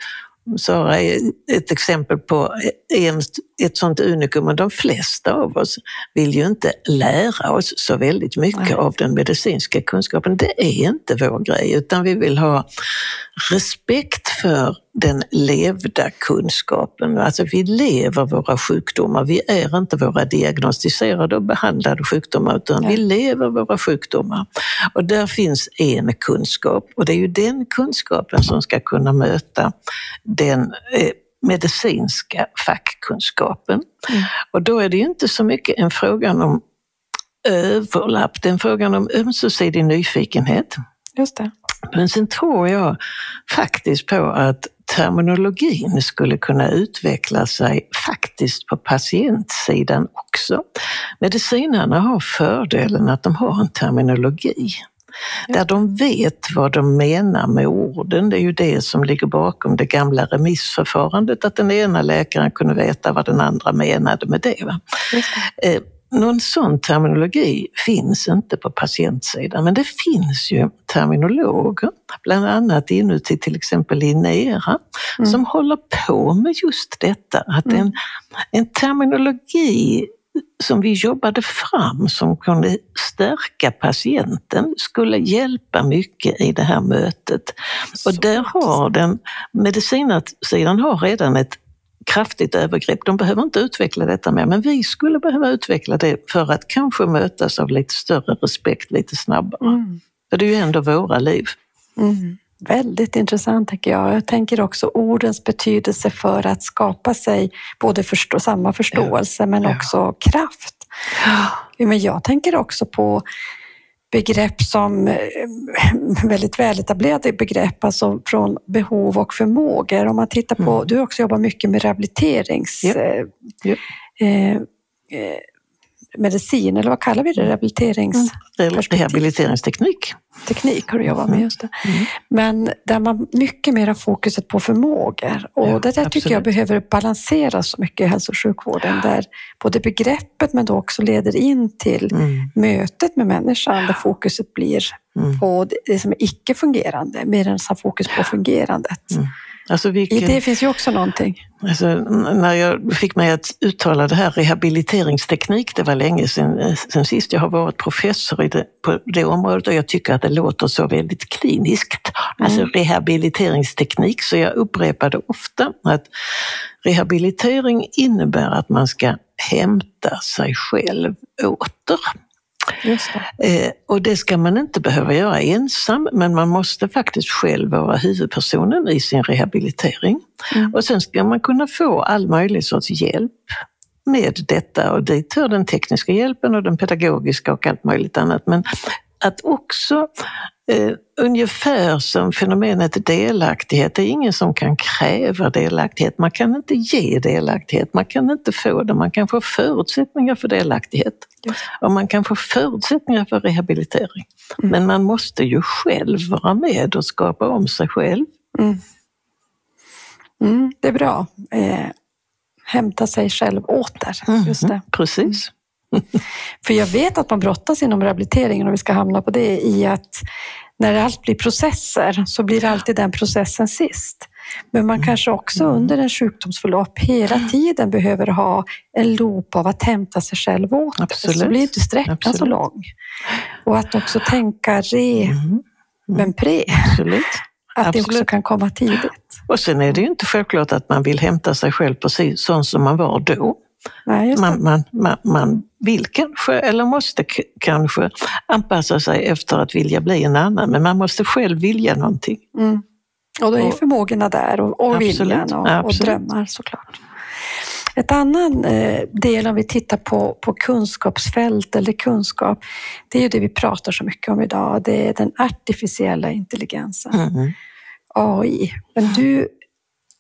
Sara är ett exempel på en, ett sånt unikum och de flesta av oss vill ju inte lära oss så väldigt mycket Nej. av den medicinska kunskapen. Det är inte vår grej utan vi vill ha respekt för den levda kunskapen. Alltså vi lever våra sjukdomar, vi är inte våra diagnostiserade och behandlade sjukdomar utan vi lever våra sjukdomar. Och där finns en kunskap och det är ju den kunskapen som ska kunna möta den eh, medicinska fackkunskapen. Mm. Och då är det inte så mycket en fråga om överlapp, det är en fråga om ömsesidig nyfikenhet. Just det. Men sen tror jag faktiskt på att terminologin skulle kunna utveckla sig faktiskt på patientsidan också. Medicinarna har fördelen att de har en terminologi. Där de vet vad de menar med orden. Det är ju det som ligger bakom det gamla remissförfarandet, att den ena läkaren kunde veta vad den andra menade med det. Va? det. Eh, någon sån terminologi finns inte på patientsidan, men det finns ju terminologer, bland annat inuti till exempel Inera, mm. som håller på med just detta. Att mm. en, en terminologi som vi jobbade fram som kunde stärka patienten skulle hjälpa mycket i det här mötet. Och där har den, medicinsidan har redan ett kraftigt övergrepp. De behöver inte utveckla detta mer, men vi skulle behöva utveckla det för att kanske mötas av lite större respekt lite snabbare. Mm. För det är ju ändå våra liv. Mm. Väldigt intressant tycker jag. Jag tänker också ordens betydelse för att skapa sig både förstå, samma förståelse men också ja. kraft. Men jag tänker också på begrepp som eh, väldigt väletablerade begrepp, alltså från behov och förmågor. Om man tittar på, mm. du har också jobbat mycket med rehabiliterings... Yep. Yep. Eh, eh, medicin, eller vad kallar vi det? Rehabiliterings... Mm. Rehabiliteringsteknik. Teknik har du jobbat med, just det. Mm. Men där man mycket mer har fokuset på förmågor. Och ja, det där tycker jag behöver balanseras mycket i hälso och sjukvården. Där både begreppet men då också leder in till mm. mötet med människan där fokuset blir mm. på det som är icke-fungerande mer än att fokus på fungerandet. Alltså vilken, I det finns ju också någonting. Alltså, när jag fick mig att uttala det här rehabiliteringsteknik, det var länge sedan, eh, sedan sist jag har varit professor det, på det området och jag tycker att det låter så väldigt kliniskt. Alltså mm. rehabiliteringsteknik, så jag upprepade ofta att rehabilitering innebär att man ska hämta sig själv åter. Eh, och det ska man inte behöva göra ensam, men man måste faktiskt själv vara huvudpersonen i sin rehabilitering. Mm. Och sen ska man kunna få all möjlig sorts hjälp med detta och dit hör den tekniska hjälpen och den pedagogiska och allt möjligt annat. Men att också eh, ungefär som fenomenet delaktighet, det är ingen som kan kräva delaktighet. Man kan inte ge delaktighet, man kan inte få det. Man kan få förutsättningar för delaktighet och man kan få förutsättningar för rehabilitering. Mm. Men man måste ju själv vara med och skapa om sig själv. Mm. Mm, det är bra. Eh, hämta sig själv åter. Mm, just det. Precis. För jag vet att man brottas inom rehabiliteringen, och vi ska hamna på det, i att när allt blir processer så blir alltid den processen sist. Men man mm. kanske också mm. under en sjukdomsförlopp hela tiden behöver ha en loop av att hämta sig själv åt. Absolut. Så blir inte sträckan Absolut. så lång. Och att också tänka re, mm. mm. men pre. Absolut. Att Absolut. det också kan komma tidigt. Och sen är det ju inte självklart att man vill hämta sig själv precis så som man var då. Nej, man, man, man, man, vill kanske, eller måste kanske, anpassa sig efter att vilja bli en annan, men man måste själv vilja någonting. Mm. Och då är och, förmågorna där och, och viljan och, och, drömmar såklart. Ett annan eh, del om vi tittar på, på kunskapsfält eller kunskap, det är ju det vi pratar så mycket om idag. Det är den artificiella intelligensen. Mm. AI. Men du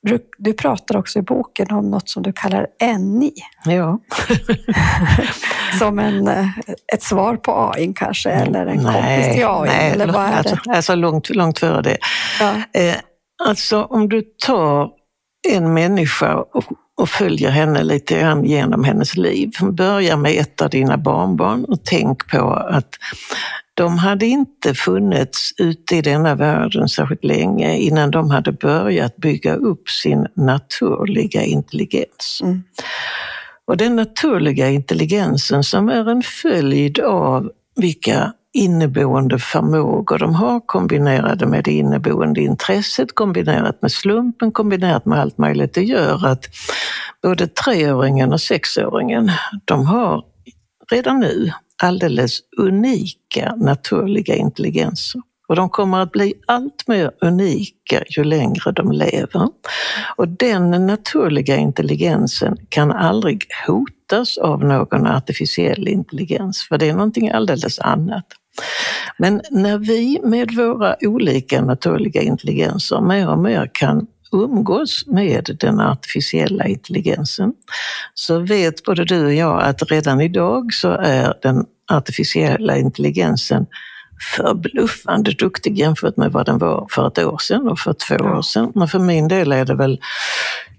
du, du pratar också i boken om något som du kallar NI. Ja. som en, eh, ett svar på AI kanske, eller en nej, kompis till AI? Nej, eller vad är alltså, det? alltså långt, långt före det. Ja. Eh, alltså om du tar en människa och, och följer henne lite grann genom hennes liv. Börja med ett av dina barnbarn och tänk på att de hade inte funnits ute i denna världen särskilt länge innan de hade börjat bygga upp sin naturliga intelligens. Mm. Och den naturliga intelligensen som är en följd av vilka inneboende förmågor de har kombinerade med det inneboende intresset, kombinerat med slumpen, kombinerat med allt möjligt. Det gör att både treåringen och sexåringen, de har redan nu alldeles unika naturliga intelligenser. och de kommer att bli allt mer unika ju längre de lever. Och den naturliga intelligensen kan aldrig hotas av någon artificiell intelligens, för det är någonting alldeles annat. Men när vi med våra olika naturliga intelligenser mer och mer kan umgås med den artificiella intelligensen så vet både du och jag att redan idag så är den artificiella intelligensen förbluffande duktig jämfört med vad den var för ett år sedan och för två år sedan. Men för min del är det väl,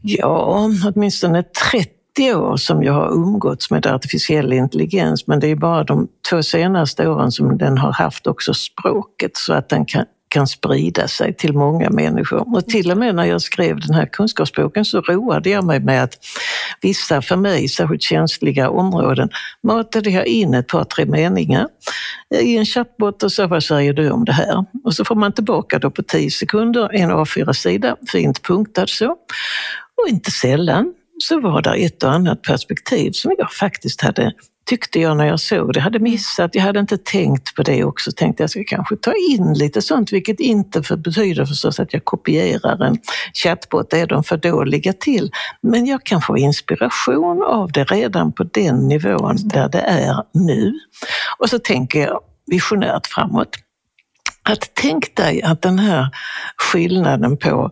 ja, åtminstone 30 år som jag har umgåtts med artificiell intelligens, men det är bara de två senaste åren som den har haft också språket så att den kan kan sprida sig till många människor. Och till och med när jag skrev den här kunskapsboken så roade jag mig med att vissa för mig särskilt känsliga områden matade jag in ett par, tre meningar i en chattbot och sa vad säger du om det här? Och så får man tillbaka då på tio sekunder en A4-sida, fint punktad så. Och inte sällan så var det ett och annat perspektiv som jag faktiskt hade tyckte jag när jag såg det. Jag hade missat, jag hade inte tänkt på det också. Tänkte jag ska kanske ta in lite sånt, vilket inte för, betyder förstås att jag kopierar en chatbot, det är de för dåliga till. Men jag kan få inspiration av det redan på den nivån där det är nu. Och så tänker jag visionärt framåt. Att tänk dig att den här skillnaden på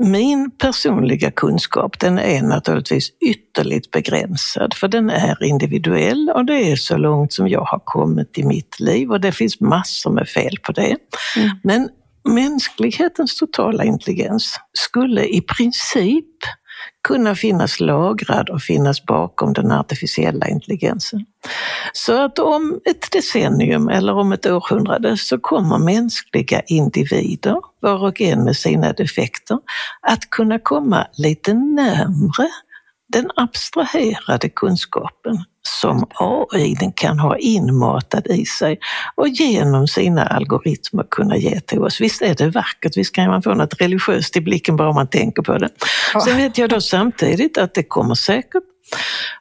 min personliga kunskap den är naturligtvis ytterligt begränsad för den är individuell och det är så långt som jag har kommit i mitt liv och det finns massor med fel på det. Mm. Men mänsklighetens totala intelligens skulle i princip kunna finnas lagrad och finnas bakom den artificiella intelligensen. Så att om ett decennium eller om ett århundrade så kommer mänskliga individer, var och en med sina defekter, att kunna komma lite närmre den abstraherade kunskapen som AI kan ha inmatad i sig och genom sina algoritmer kunna ge till oss. Visst är det vackert, visst kan man få något religiöst i blicken bara man tänker på det. Sen vet jag då samtidigt att det kommer säkert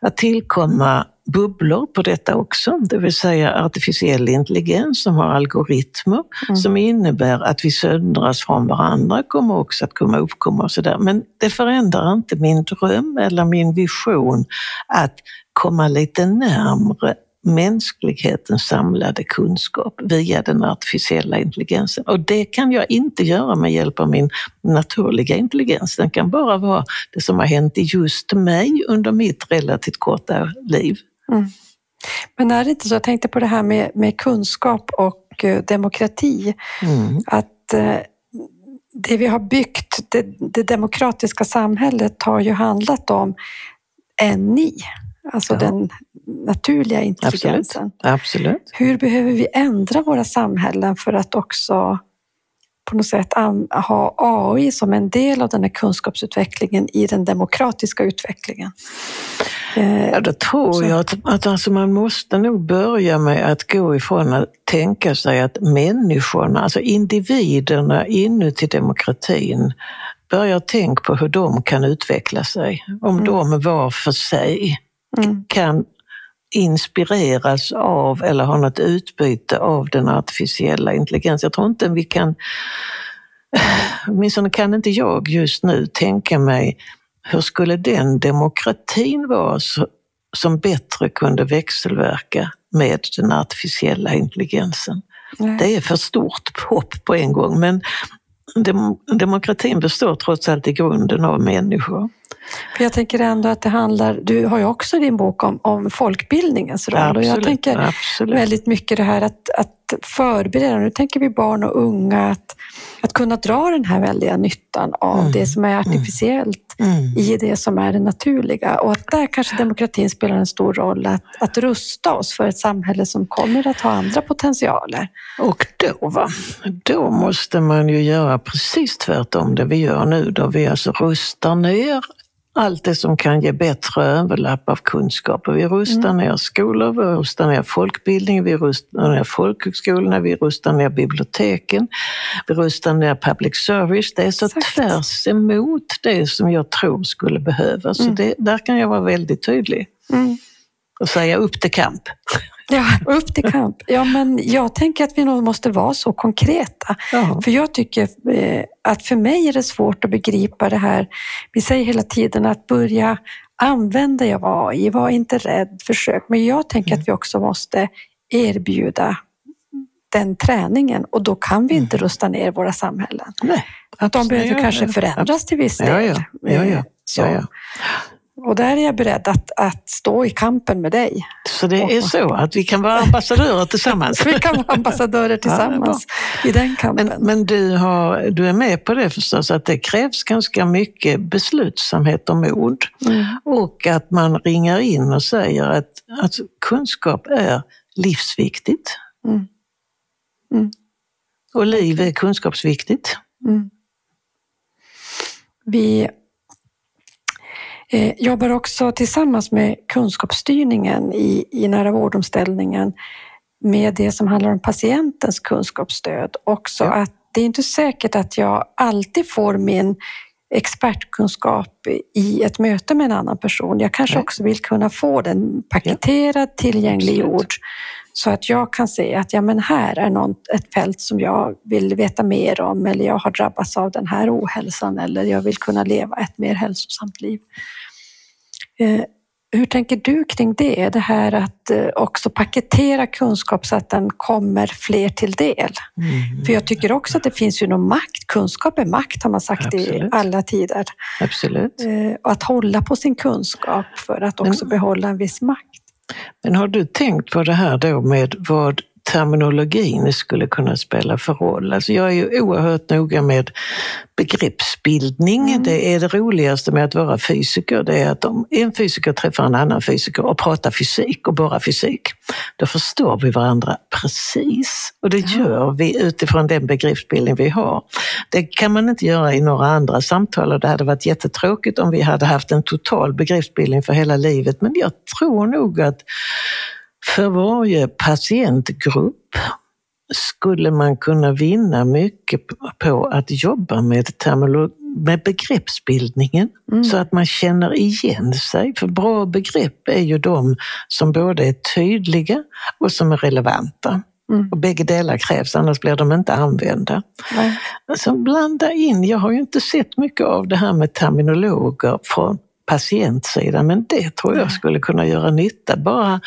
att tillkomma bubblor på detta också, det vill säga artificiell intelligens som har algoritmer mm. som innebär att vi söndras från varandra kommer också att komma uppkomma och sådär. Men det förändrar inte min dröm eller min vision att komma lite närmre mänsklighetens samlade kunskap via den artificiella intelligensen. Och det kan jag inte göra med hjälp av min naturliga intelligens. Den kan bara vara det som har hänt i just mig under mitt relativt korta liv. Mm. Men är det inte så, jag tänkte på det här med, med kunskap och uh, demokrati, mm. att uh, det vi har byggt, det, det, demokratiska samhället har ju handlat om en ni, alltså ja. den naturliga intelligensen. Absolut. Absolut. Hur behöver vi ändra våra samhällen för att också på något sätt ha AI som en del av den här kunskapsutvecklingen i den demokratiska utvecklingen? Eh, ja, då tror jag att, att alltså man måste nog börja med att gå ifrån att tänka sig att människorna, alltså individerna inuti demokratin, börja tänka på hur de kan utveckla sig. Om mm. de var för sig mm. kan inspireras av eller har något utbyte av den artificiella intelligensen. Jag tror inte vi kan, åtminstone kan inte jag just nu tänka mig hur skulle den demokratin vara som bättre kunde växelverka med den artificiella intelligensen? Nej. Det är för stort hopp på en gång, men dem demokratin består trots allt i grunden av människor. För jag tänker ändå att det handlar, du har ju också din bok om, om folkbildningens roll absolut, och jag tänker absolut. väldigt mycket det här att, att förbereda, nu tänker vi barn och unga, att, att kunna dra den här väldiga nyttan av mm. det som är artificiellt mm. i det som är det naturliga och att där kanske demokratin spelar en stor roll att, att rusta oss för ett samhälle som kommer att ha andra potentialer. Och då, va? då måste man ju göra precis tvärtom det vi gör nu, då vi alltså rustar ner allt det som kan ge bättre överlapp av kunskaper. Vi rustar mm. ner skolor, vi rustar ner folkbildning, vi rustar ner folkhögskolorna, vi rustar ner biblioteken, vi rustar ner public service. Det är så Exakt. tvärs emot det som jag tror skulle behövas. Mm. Så det, där kan jag vara väldigt tydlig. Mm. Och säga upp till kamp. Ja, upp till kamp. Ja, men jag tänker att vi nog måste vara så konkreta. Ja. För jag tycker eh, att för mig är det svårt att begripa det här. Vi säger hela tiden att börja använda jag AI, var inte rädd, försök. Men jag tänker att vi också måste erbjuda den träningen och då kan vi inte rusta ner våra samhällen. Nej, De absolut. behöver kanske förändras till viss del. Ja, ja. Ja, ja. Så. Ja, ja. Och där är jag beredd att, att stå i kampen med dig. Så det är så att vi kan vara ambassadörer tillsammans. Vi kan vara ambassadörer tillsammans i den kampen. Men, men du, har, du är med på det förstås, att det krävs ganska mycket beslutsamhet och mod. Mm. Och att man ringar in och säger att, att kunskap är livsviktigt. Mm. Mm. Och liv är kunskapsviktigt. Mm. Vi eh, jobbar också tillsammans med kunskapsstyrningen i, i nära vårdomställningen med det som handlar om patientens kunskapsstöd. Också Ja. att det är inte säkert att jag alltid får min expertkunskap i ett möte med en annan person. Jag kanske Nej. också vill kunna få den paketerad, tillgängliggjord så att jag kan se att ja, men här är något, ett fält som jag vill veta mer om eller jag har drabbats av den här ohälsan eller jag vill kunna leva ett mer hälsosamt liv. Eh, hur tänker du kring det? Det här att eh, också paketera kunskap så att den kommer fler till del. Mm. För jag tycker också att det finns ju någon makt. Kunskap är makt har man sagt i Absolut. alla tider. Absolut. Eh, Och att hålla på sin kunskap för att också Men- behålla en viss makt. Men har du tänkt på det här då med vad terminologin skulle kunna spela för roll? Alltså jag är ju oerhört noga med begreppsbildning. Mm. Det är det roligaste med att vara fysiker. Det är att om en fysiker träffar en annan fysiker och pratar fysik och bara fysik, då förstår vi varandra precis. Och det Ja. gör vi utifrån den begreppsbildning vi har. Det kan man inte göra i några andra samtal och det hade varit jättetråkigt om vi hade haft en total begreppsbildning för hela livet. Men jag tror nog att för varje patientgrupp skulle man kunna vinna mycket på att jobba med, termolo- med begreppsbildningen Mm. så att man känner igen sig. För bra begrepp är ju de som både är tydliga och som är relevanta. Mm. Och bägge delar krävs, annars blir de inte använda. Nej. Alltså blanda in, jag har ju inte sett mycket av det här med terminologer från patientsidan, men det tror jag skulle kunna göra nytta. Bara,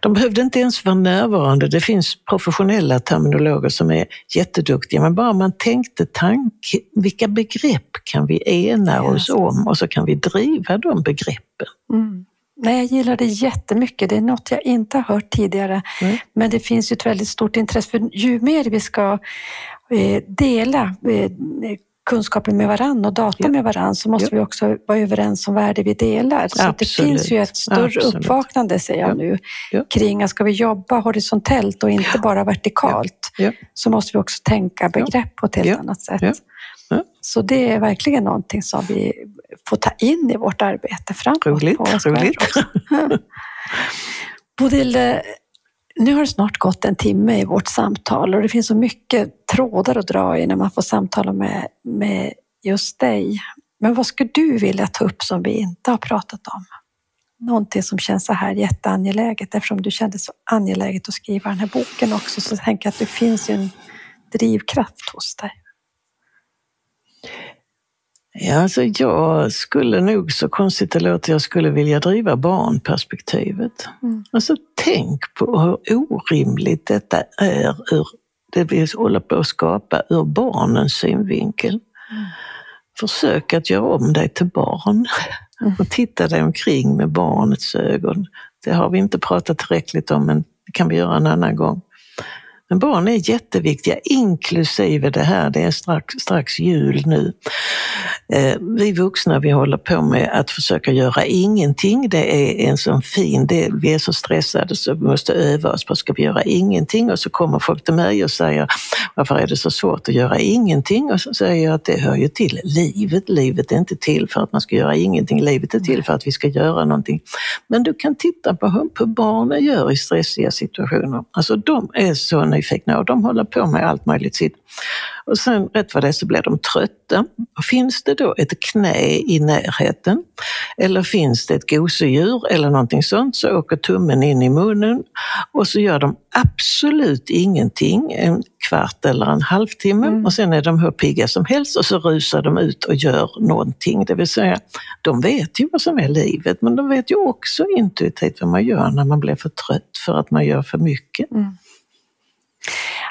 de behövde inte ens vara närvarande. Det finns professionella terminologer som är jätteduktiga, men bara man tänkte tanke, vilka begrepp kan vi ena Ja. oss om och så kan vi driva de begreppen. Mm. Nej, jag gillar det jättemycket. Det är något jag inte har hört tidigare. Mm. Men det finns ju ett väldigt stort intresse för ju mer vi ska eh, dela kunskapen med varann och data Ja. med varann så måste Ja. vi också vara överens om värde vi delar. Så det finns ju ett större Absolut. uppvaknande, säger jag Ja. nu, kring att ska vi jobba horisontellt och inte bara vertikalt så måste vi också tänka begrepp på ett helt annat sätt. Så det är verkligen någonting som vi får ta in i vårt arbete framåt. Roligt, roligt. Bodil, eh, nu har det snart gått en timme i vårt samtal och det finns så mycket trådar att dra i när man får samtala med, med just dig. Men vad skulle du vilja ta upp som vi inte har pratat om? Någonting som känns så här jätteangeläget eftersom du kände så angeläget att skriva den här boken också så tänker jag att det finns ju en drivkraft hos dig. Ja, alltså jag skulle nog, så konstigt det låter, jag skulle vilja driva barnperspektivet. Mm. Alltså tänk på hur orimligt detta är ur det vi håller på att skapa ur barnens synvinkel. Mm. Försök att göra om dig till barn Mm. och titta dig omkring med barnets ögon. Det har vi inte pratat tillräckligt om, men det kan vi göra en annan gång. Men barn är jätteviktiga, inklusive det här, det är strax, strax jul nu. Eh, vi vuxna vi håller på med att försöka göra ingenting. Det är en sån fin del. Vi är så stressade så vi måste öva oss på ska vi göra ingenting och så kommer folk till mig och säger varför är det så svårt att göra ingenting? Och så säger jag att det hör ju till livet. Livet är inte till för att man ska göra ingenting. Livet är till för att vi ska göra någonting. Men du kan titta på hur barnen gör i stressiga situationer. Alltså de är så nyfikna och de håller på med allt möjligt sitt. Och sen rätt vad det är så blir de trötta. Finns det då ett knä i närheten eller finns det ett gosedjur eller någonting sånt så åker tummen in i munnen och så gör de absolut ingenting en kvart eller en halvtimme mm. och sen är de hur pigga som helst och så rusar de ut och gör någonting. Det vill säga, de vet ju vad som är livet men de vet ju också intuitivt vad man gör när man blir för trött för att man gör för mycket. Mm.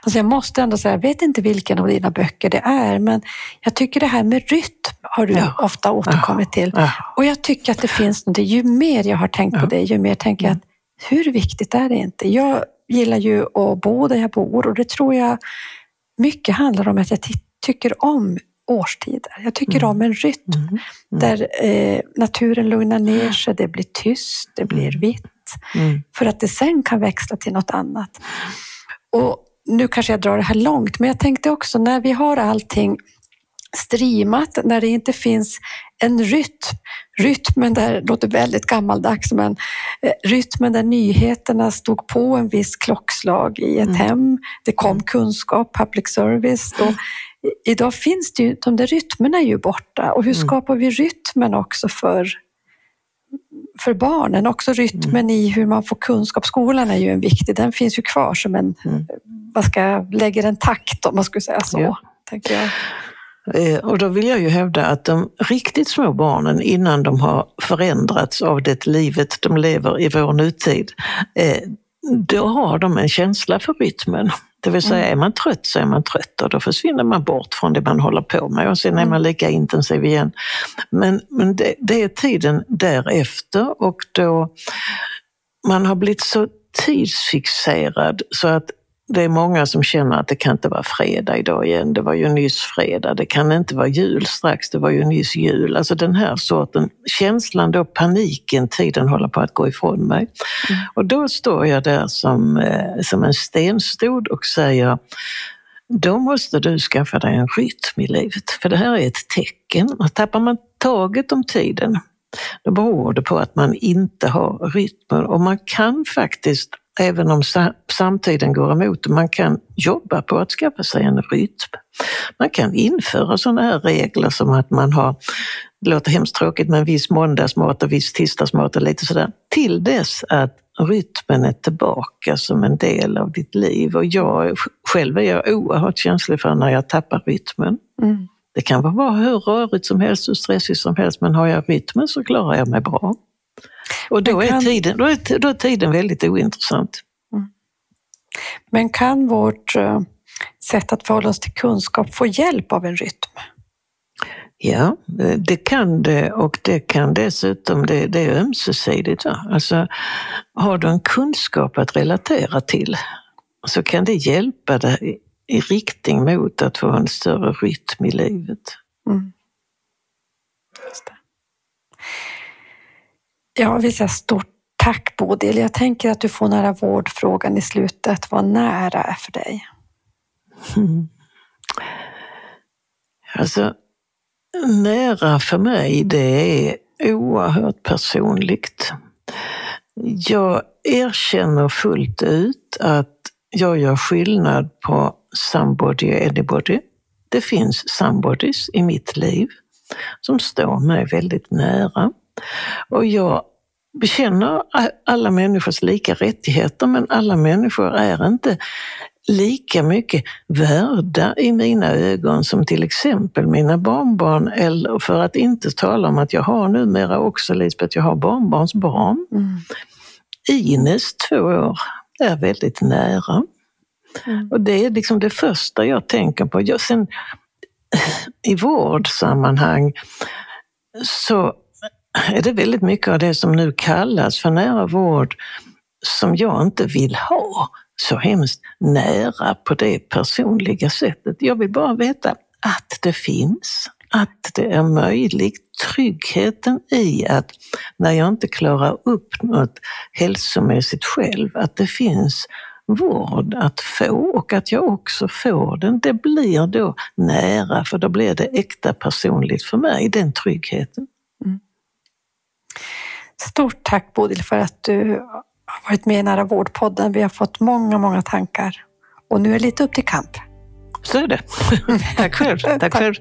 Alltså jag måste ändå säga, jag vet inte vilken av dina böcker det är, men jag tycker det här med rytm har du ja. ofta återkommit till. Ja. Och jag tycker att det finns något, ju mer jag har tänkt på det, ju mer tänker jag att hur viktigt är det inte? Jag gillar ju att bo där jag bor och det tror jag mycket handlar om att jag tycker om årstider. Jag tycker mm. om en rytm mm. Mm. där eh, naturen lugnar ner sig, det blir tyst, det blir mm. vitt. Mm. För att det sen kan växla till något annat. Och nu kanske jag drar det här långt, men jag tänkte också när vi har allting streamat, när det inte finns en rytm, rytmen där, låter väldigt gammaldags, men eh, rytmen där nyheterna stod på en viss klockslag i ett mm. hem, det kom mm. kunskap, public service. Då, idag finns det ju, de där rytmerna är ju borta och hur mm. skapar vi rytmen också för för barnen, också rytmen mm. i hur man får kunskap. Skolan är ju en viktig, den finns ju kvar som en, mm. vad ska, lägger en takt om man skulle säga så. Ja. Tänker jag. Eh, och då vill jag ju hävda att de riktigt små barnen innan de har förändrats av det livet de lever i vår nutid, eh, då har de en känsla för rytmen. Det vill säga, mm. är man trött så är man trött och då försvinner man bort från det man håller på med och sen är man mm. lika intensiv igen. Men, men det, det är tiden därefter och då man har blivit så tidsfixerad så att det är många som känner att det kan inte vara fredag idag igen. Det var ju nyss fredag. Det kan inte vara jul strax. Det var ju nyss jul. Alltså den här sorten känslan då, paniken, tiden håller på att gå ifrån mig. Mm. Och då står jag där som, eh, som en stenstod och säger då måste du skaffa dig en rytm i livet. För det här är ett tecken. Tappar man taget om tiden, då beror det på att man inte har rytmen. Och man kan faktiskt även om samtiden går emot Man kan jobba på att skaffa sig en rytm. Man kan införa sådana här regler som att man har, det låter hemskt tråkigt, men viss måndagsmat och viss tisdagsmat och lite sådär. Till dess att rytmen är tillbaka som en del av ditt liv. Och jag själv är jag oerhört känslig för när jag tappar rytmen. Mm. Det kan vara hur rörigt som helst, hur stressigt som helst, men har jag rytmen så klarar jag mig bra. Och då, kan... är tiden, då, är, då är tiden väldigt ointressant. Mm. Men kan vårt uh, sätt att förhålla oss till kunskap få hjälp av en rytm? Ja, det kan det och det kan dessutom, det, det är ömsesidigt. Va? Alltså, har du en kunskap att relatera till så kan det hjälpa dig i riktning mot att få en större rytm i livet. Mm. Jag vill säga stort tack Bodil. Jag tänker att du får nära vårdfrågan i slutet. Vad nära är för dig? Mm. Alltså, nära för mig det är oerhört personligt. Jag erkänner fullt ut att jag gör skillnad på somebody och anybody. Det finns somebodies i mitt liv som står mig väldigt nära. Och jag bekänner alla människors lika rättigheter, men alla människor är inte lika mycket värda i mina ögon som till exempel mina barnbarn, eller för att inte tala om att jag har numera också, Lisbeth, jag har barnbarnsbarn. Mm. Ines, två år, är väldigt nära. Mm. Och det är liksom det första jag tänker på. Jag, sen, I vårdsammanhang så är det väldigt mycket av det som nu kallas för nära vård som jag inte vill ha så hemskt nära på det personliga sättet. Jag vill bara veta att det finns, att det är möjligt. Tryggheten i att när jag inte klarar upp något hälsomässigt själv, att det finns vård att få och att jag också får den. Det blir då nära, för då blir det äkta personligt för mig, den tryggheten. Stort tack Bodil för att du har varit med i Nära vårdpodden. Vi har fått många, många tankar Och nu är det lite upp till kamp. Så är det. Tack själv. Tack själv.